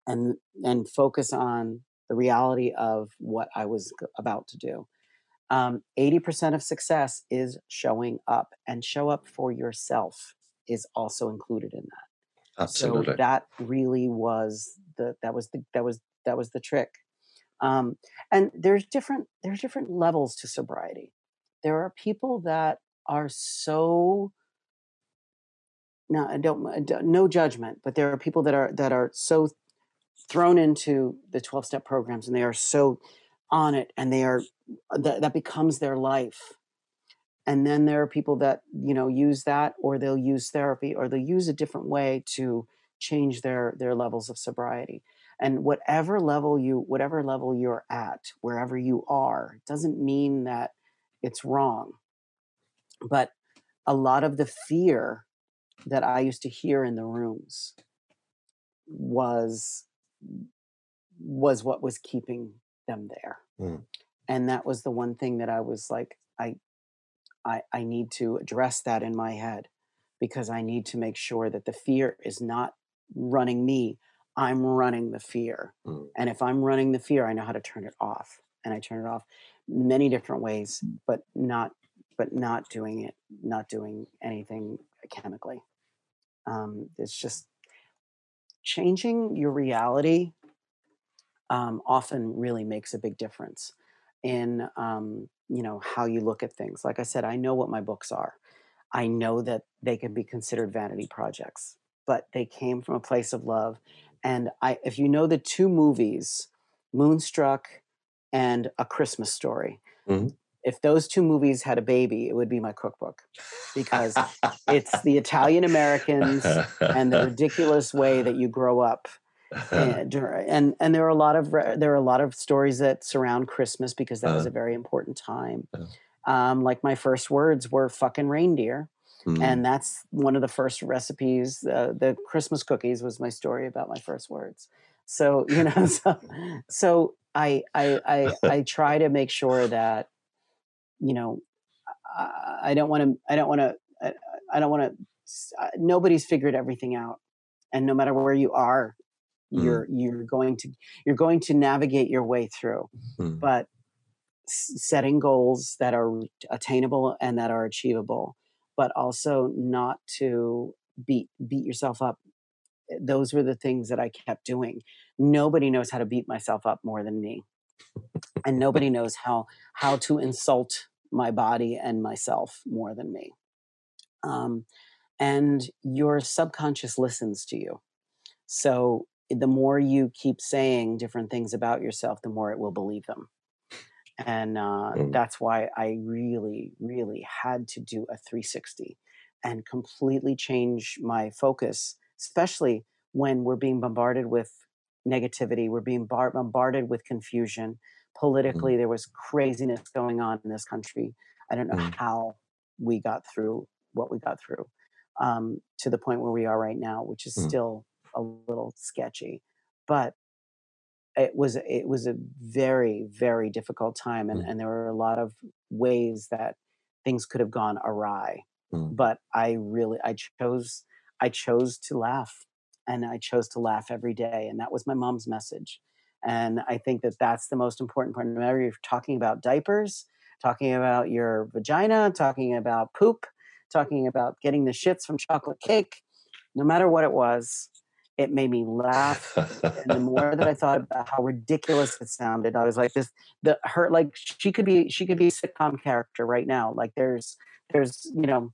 and and focus on the reality of what I was about to do. Um, 80% of success is showing up, and show up for yourself is also included in that. Absolutely. So that really was the that was the that was that was the trick. Um, and there's different there's different levels to sobriety. There are people that are so now I don't no judgment, but there are people that are that are so thrown into the 12 step programs and they are so on it and they are that, that becomes their life. And then there are people that you know use that or they'll use therapy or they'll use a different way to change their their levels of sobriety. And whatever level you whatever level you're at wherever you are doesn't mean that it's wrong. But a lot of the fear that I used to hear in the rooms was was what was keeping them there. Mm. And that was the one thing that I was like, I I I need to address that in my head because I need to make sure that the fear is not running me. I'm running the fear. Mm. And if I'm running the fear, I know how to turn it off. and I turn it off many different ways, but not but not doing it, not doing anything chemically. Um, it's just changing your reality um, often really makes a big difference in um, you know how you look at things. Like I said, I know what my books are. I know that they can be considered vanity projects, but they came from a place of love. And I, if you know the two movies, Moonstruck and A Christmas Story, mm-hmm if those two movies had a baby, it would be my cookbook because it's the Italian Americans and the ridiculous way that you grow up. (laughs) And, and and there are a lot of there are a lot of stories that surround Christmas because that was a uh-huh. very important time. Um, like my first words were "fucking reindeer," mm. and that's one of the first recipes. Uh, the Christmas cookies was my story about my first words. So you know, (laughs) so, so I I I I try to make sure that you know, I, don't want to, I don't want to, I, don't want to, nobody's figured everything out. And no matter where you are, mm. you're, you're going to, you're going to navigate your way through. Mm. But setting goals that are attainable and that are achievable, but also not to beat, beat yourself up those were the things that I kept doing. Nobody knows how to beat myself up more than me. and nobody knows how how to insult my body and myself more than me. Um, and your subconscious listens to you. So the more you keep saying different things about yourself, the more it will believe them. And uh, mm. that's why I really, really had to do a 360 and completely change my focus, especially when we're being bombarded with negativity, we're being bar- bombarded with confusion. Politically mm. there was craziness going on in this country i don't know mm. how we got through what we got through um, to the point where we are right now which is mm. still a little sketchy but it was it was a very very difficult time and, mm. and there were a lot of ways that things could have gone awry mm. but i really i chose i chose to laugh and i chose to laugh every day and that was my mom's message and I think that that's the most important part. Whenever you're talking about diapers, talking about your vagina, talking about poop, talking about getting the shits from chocolate cake, no matter what it was, it made me laugh. and the more that I thought about how ridiculous it sounded, I was like, this, the her, like she could be, she could be a sitcom character right now. Like there's, there's, you know,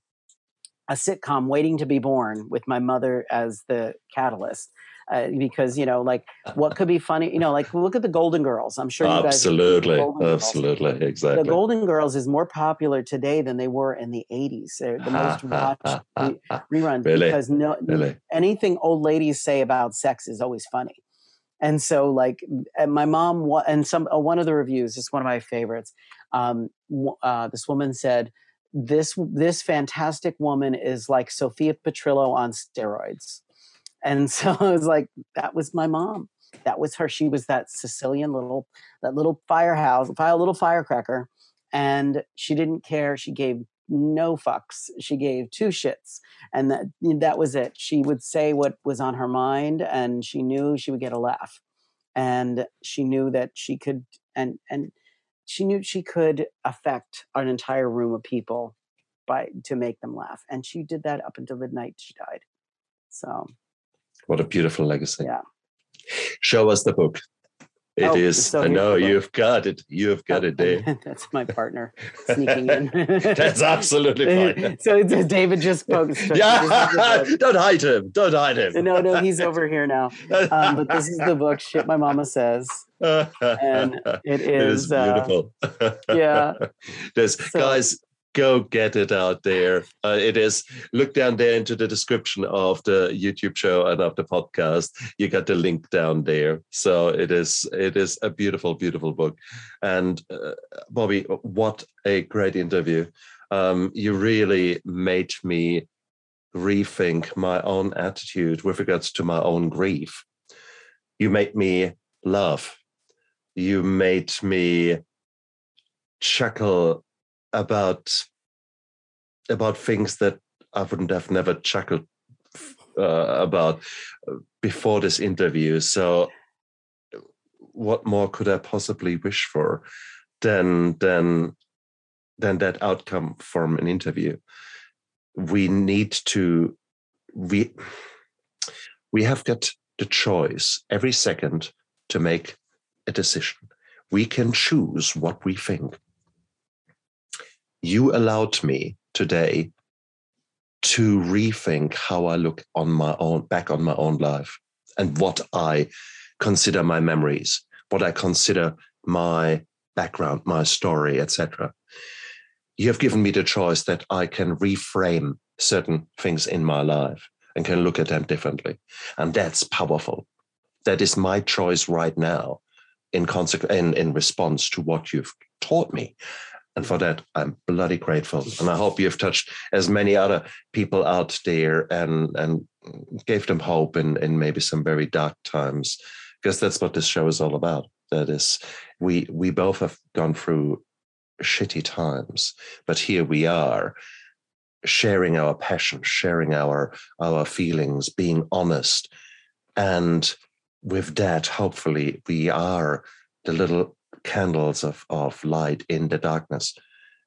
a sitcom waiting to be born with my mother as the catalyst uh, because you know like what could be funny you know like look at the golden girls. I'm sure you absolutely guys absolutely. Girls. exactly the golden girls is more popular today than they were in the 80s they're the most watched (laughs) reruns really? because no really? anything old ladies say about sex is always funny. And so like and my mom and some uh, one of the reviews is one of my favorites um, uh, this woman said this this fantastic woman is like sophia petrillo on steroids and (laughs) so I was like, that was my mom. That was her. She was that Sicilian little, that little firehouse, little firecracker. And she didn't care. She gave no fucks. She gave two shits. And that, that was it. She would say what was on her mind and she knew she would get a laugh. And she knew that she could, and, and she knew she could affect an entire room of people by, to make them laugh. And she did that up until the night she died. So what a beautiful legacy. Yeah. Show us the book. It oh, is. So I know you've got it. You've got oh, it, Dave. (laughs) That's my partner sneaking in. (laughs) That's absolutely fine. (laughs) so David just spoke. Yeah, don't hide him. Don't hide him. No, no, he's over here now. Um, but this is the book. Shit, my mama says, and it is, it is beautiful. Uh, yeah. There's so, guys go get it out there. Uh, it is look down there into the description of the YouTube show and of the podcast. You got the link down there. So it is it is a beautiful, beautiful book. And uh, Bobby, what a great interview. Um, you really made me rethink my own attitude with regards to my own grief. You made me laugh. You made me chuckle about about things that I wouldn't have never chuckled uh, about uh, before this interview. So what more could I possibly wish for than than than that outcome from an interview? We need to we we have got the choice every second to make a decision. We can choose what we think. You allowed me today to rethink how I look on my own back on my own life and what I consider my memories, what I consider my background, my story, etc. You have given me the choice that I can reframe certain things in my life and can look at them differently. And that's powerful. That is my choice right now in, consequence in, in response to what you've taught me. And for that, I'm bloody grateful. And I hope you've touched as many other people out there and, and gave them hope in, in maybe some very dark times, because that's what this show is all about. That is, we we both have gone through shitty times, but here we are sharing our passion, sharing our our feelings, being honest. And with that, hopefully we are the little candles of, of light in the darkness.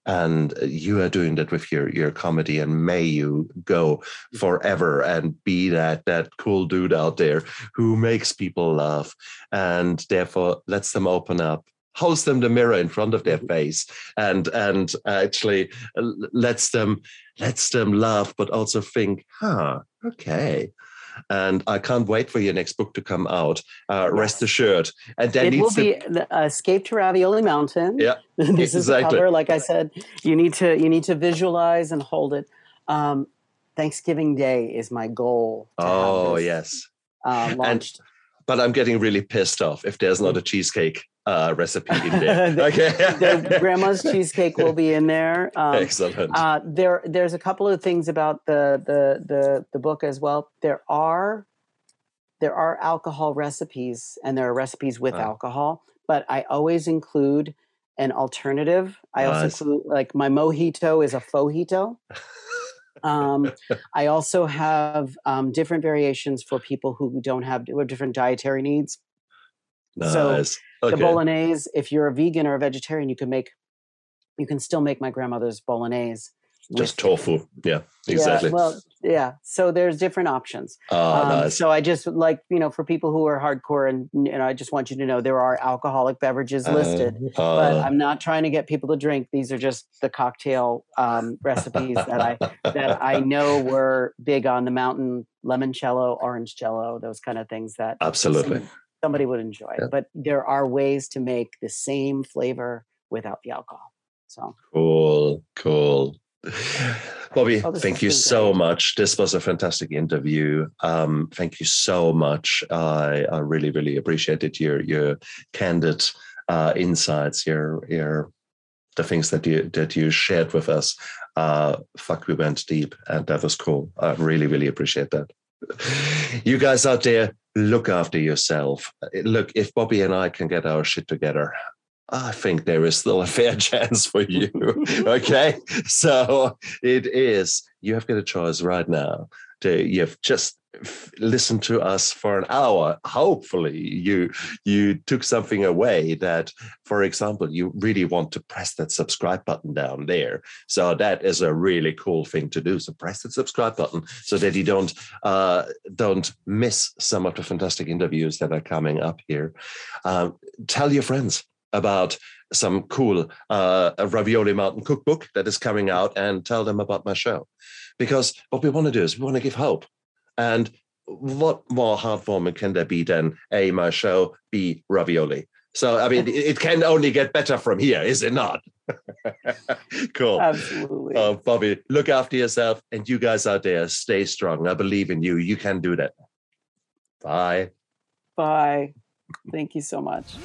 And uh, you are doing that with your your comedy and may you go mm-hmm. forever and be that that cool dude out there who makes people laugh. And therefore lets them open up holds them the mirror in front of their mm-hmm. face and and actually uh, lets them lets them laugh but also think huh okay and I can't wait for your next book to come out. Uh. Rest assured. And then it will to... be the, uh, Escape to Ravioli Mountain. Yeah, (laughs) this exactly. is the cover. Like I said, you need to you need to visualize and hold it. Um, Thanksgiving Day is my goal. oh yes, uh, launched. And, but I'm getting really pissed off if there's not a cheesecake uh, recipe in there. the, (laughs) (laughs) okay, the grandma's cheesecake will be in there. Um, Excellent. Uh, there, there's a couple of things about the, the the the book as well. There are there are alcohol recipes, and there are recipes with alcohol. But I always include an alternative. I also include like my mojito is a fojito. (laughs) um, I also have um, different variations for people who don't have, who have different dietary needs. Nice. So okay. the bolognese, if you're a vegan or a vegetarian, you can make, you can still make my grandmother's bolognese. Just tofu. Yeah, exactly. Yeah, well, yeah. So there's different options. Oh, um, nice. So I just like, you know, for people who are hardcore and, and I just want you to know there are alcoholic beverages uh, listed, uh, uh, but I'm not trying to get people to drink. These are just the cocktail um, recipes that I, that I (laughs) know were big on the mountain limoncello, orange cello, those kind of things that absolutely somebody would enjoy. Yeah. But there are ways to make the same flavor without the alcohol. So cool, cool. Bobby, oh, thank you so much. This was a fantastic interview. Um, thank you so much. I, I really, really appreciated your your candid uh, insights, your your the things that you that you shared with us. Uh, fuck, we went deep, and that was cool. I really, really appreciate that. You guys out there, look after yourself. Look, if Bobby and I can get our shit together, I think there is still a fair (laughs) chance for you. okay. So it is, you have got a choice right now. To, you've just listened to us for an hour. Hopefully, you you took something away that, for example, you really want to press that subscribe button down there. So that is a really cool thing to do. So press that subscribe button so that you don't uh, don't miss some of the fantastic interviews that are coming up here. Um, tell your friends about some cool uh, ravioli mountain cookbook that is coming out and tell them about my show. Because what we want to do is we want to give hope. And what more heartwarming can there be than a my show b ravioli? So i mean (laughs) it can only get better from here is it not? (laughs) Cool. Absolutely. Uh, bobby look after yourself and you guys out there stay strong. I believe in you. You can do that. Bye. Bye. Thank you so much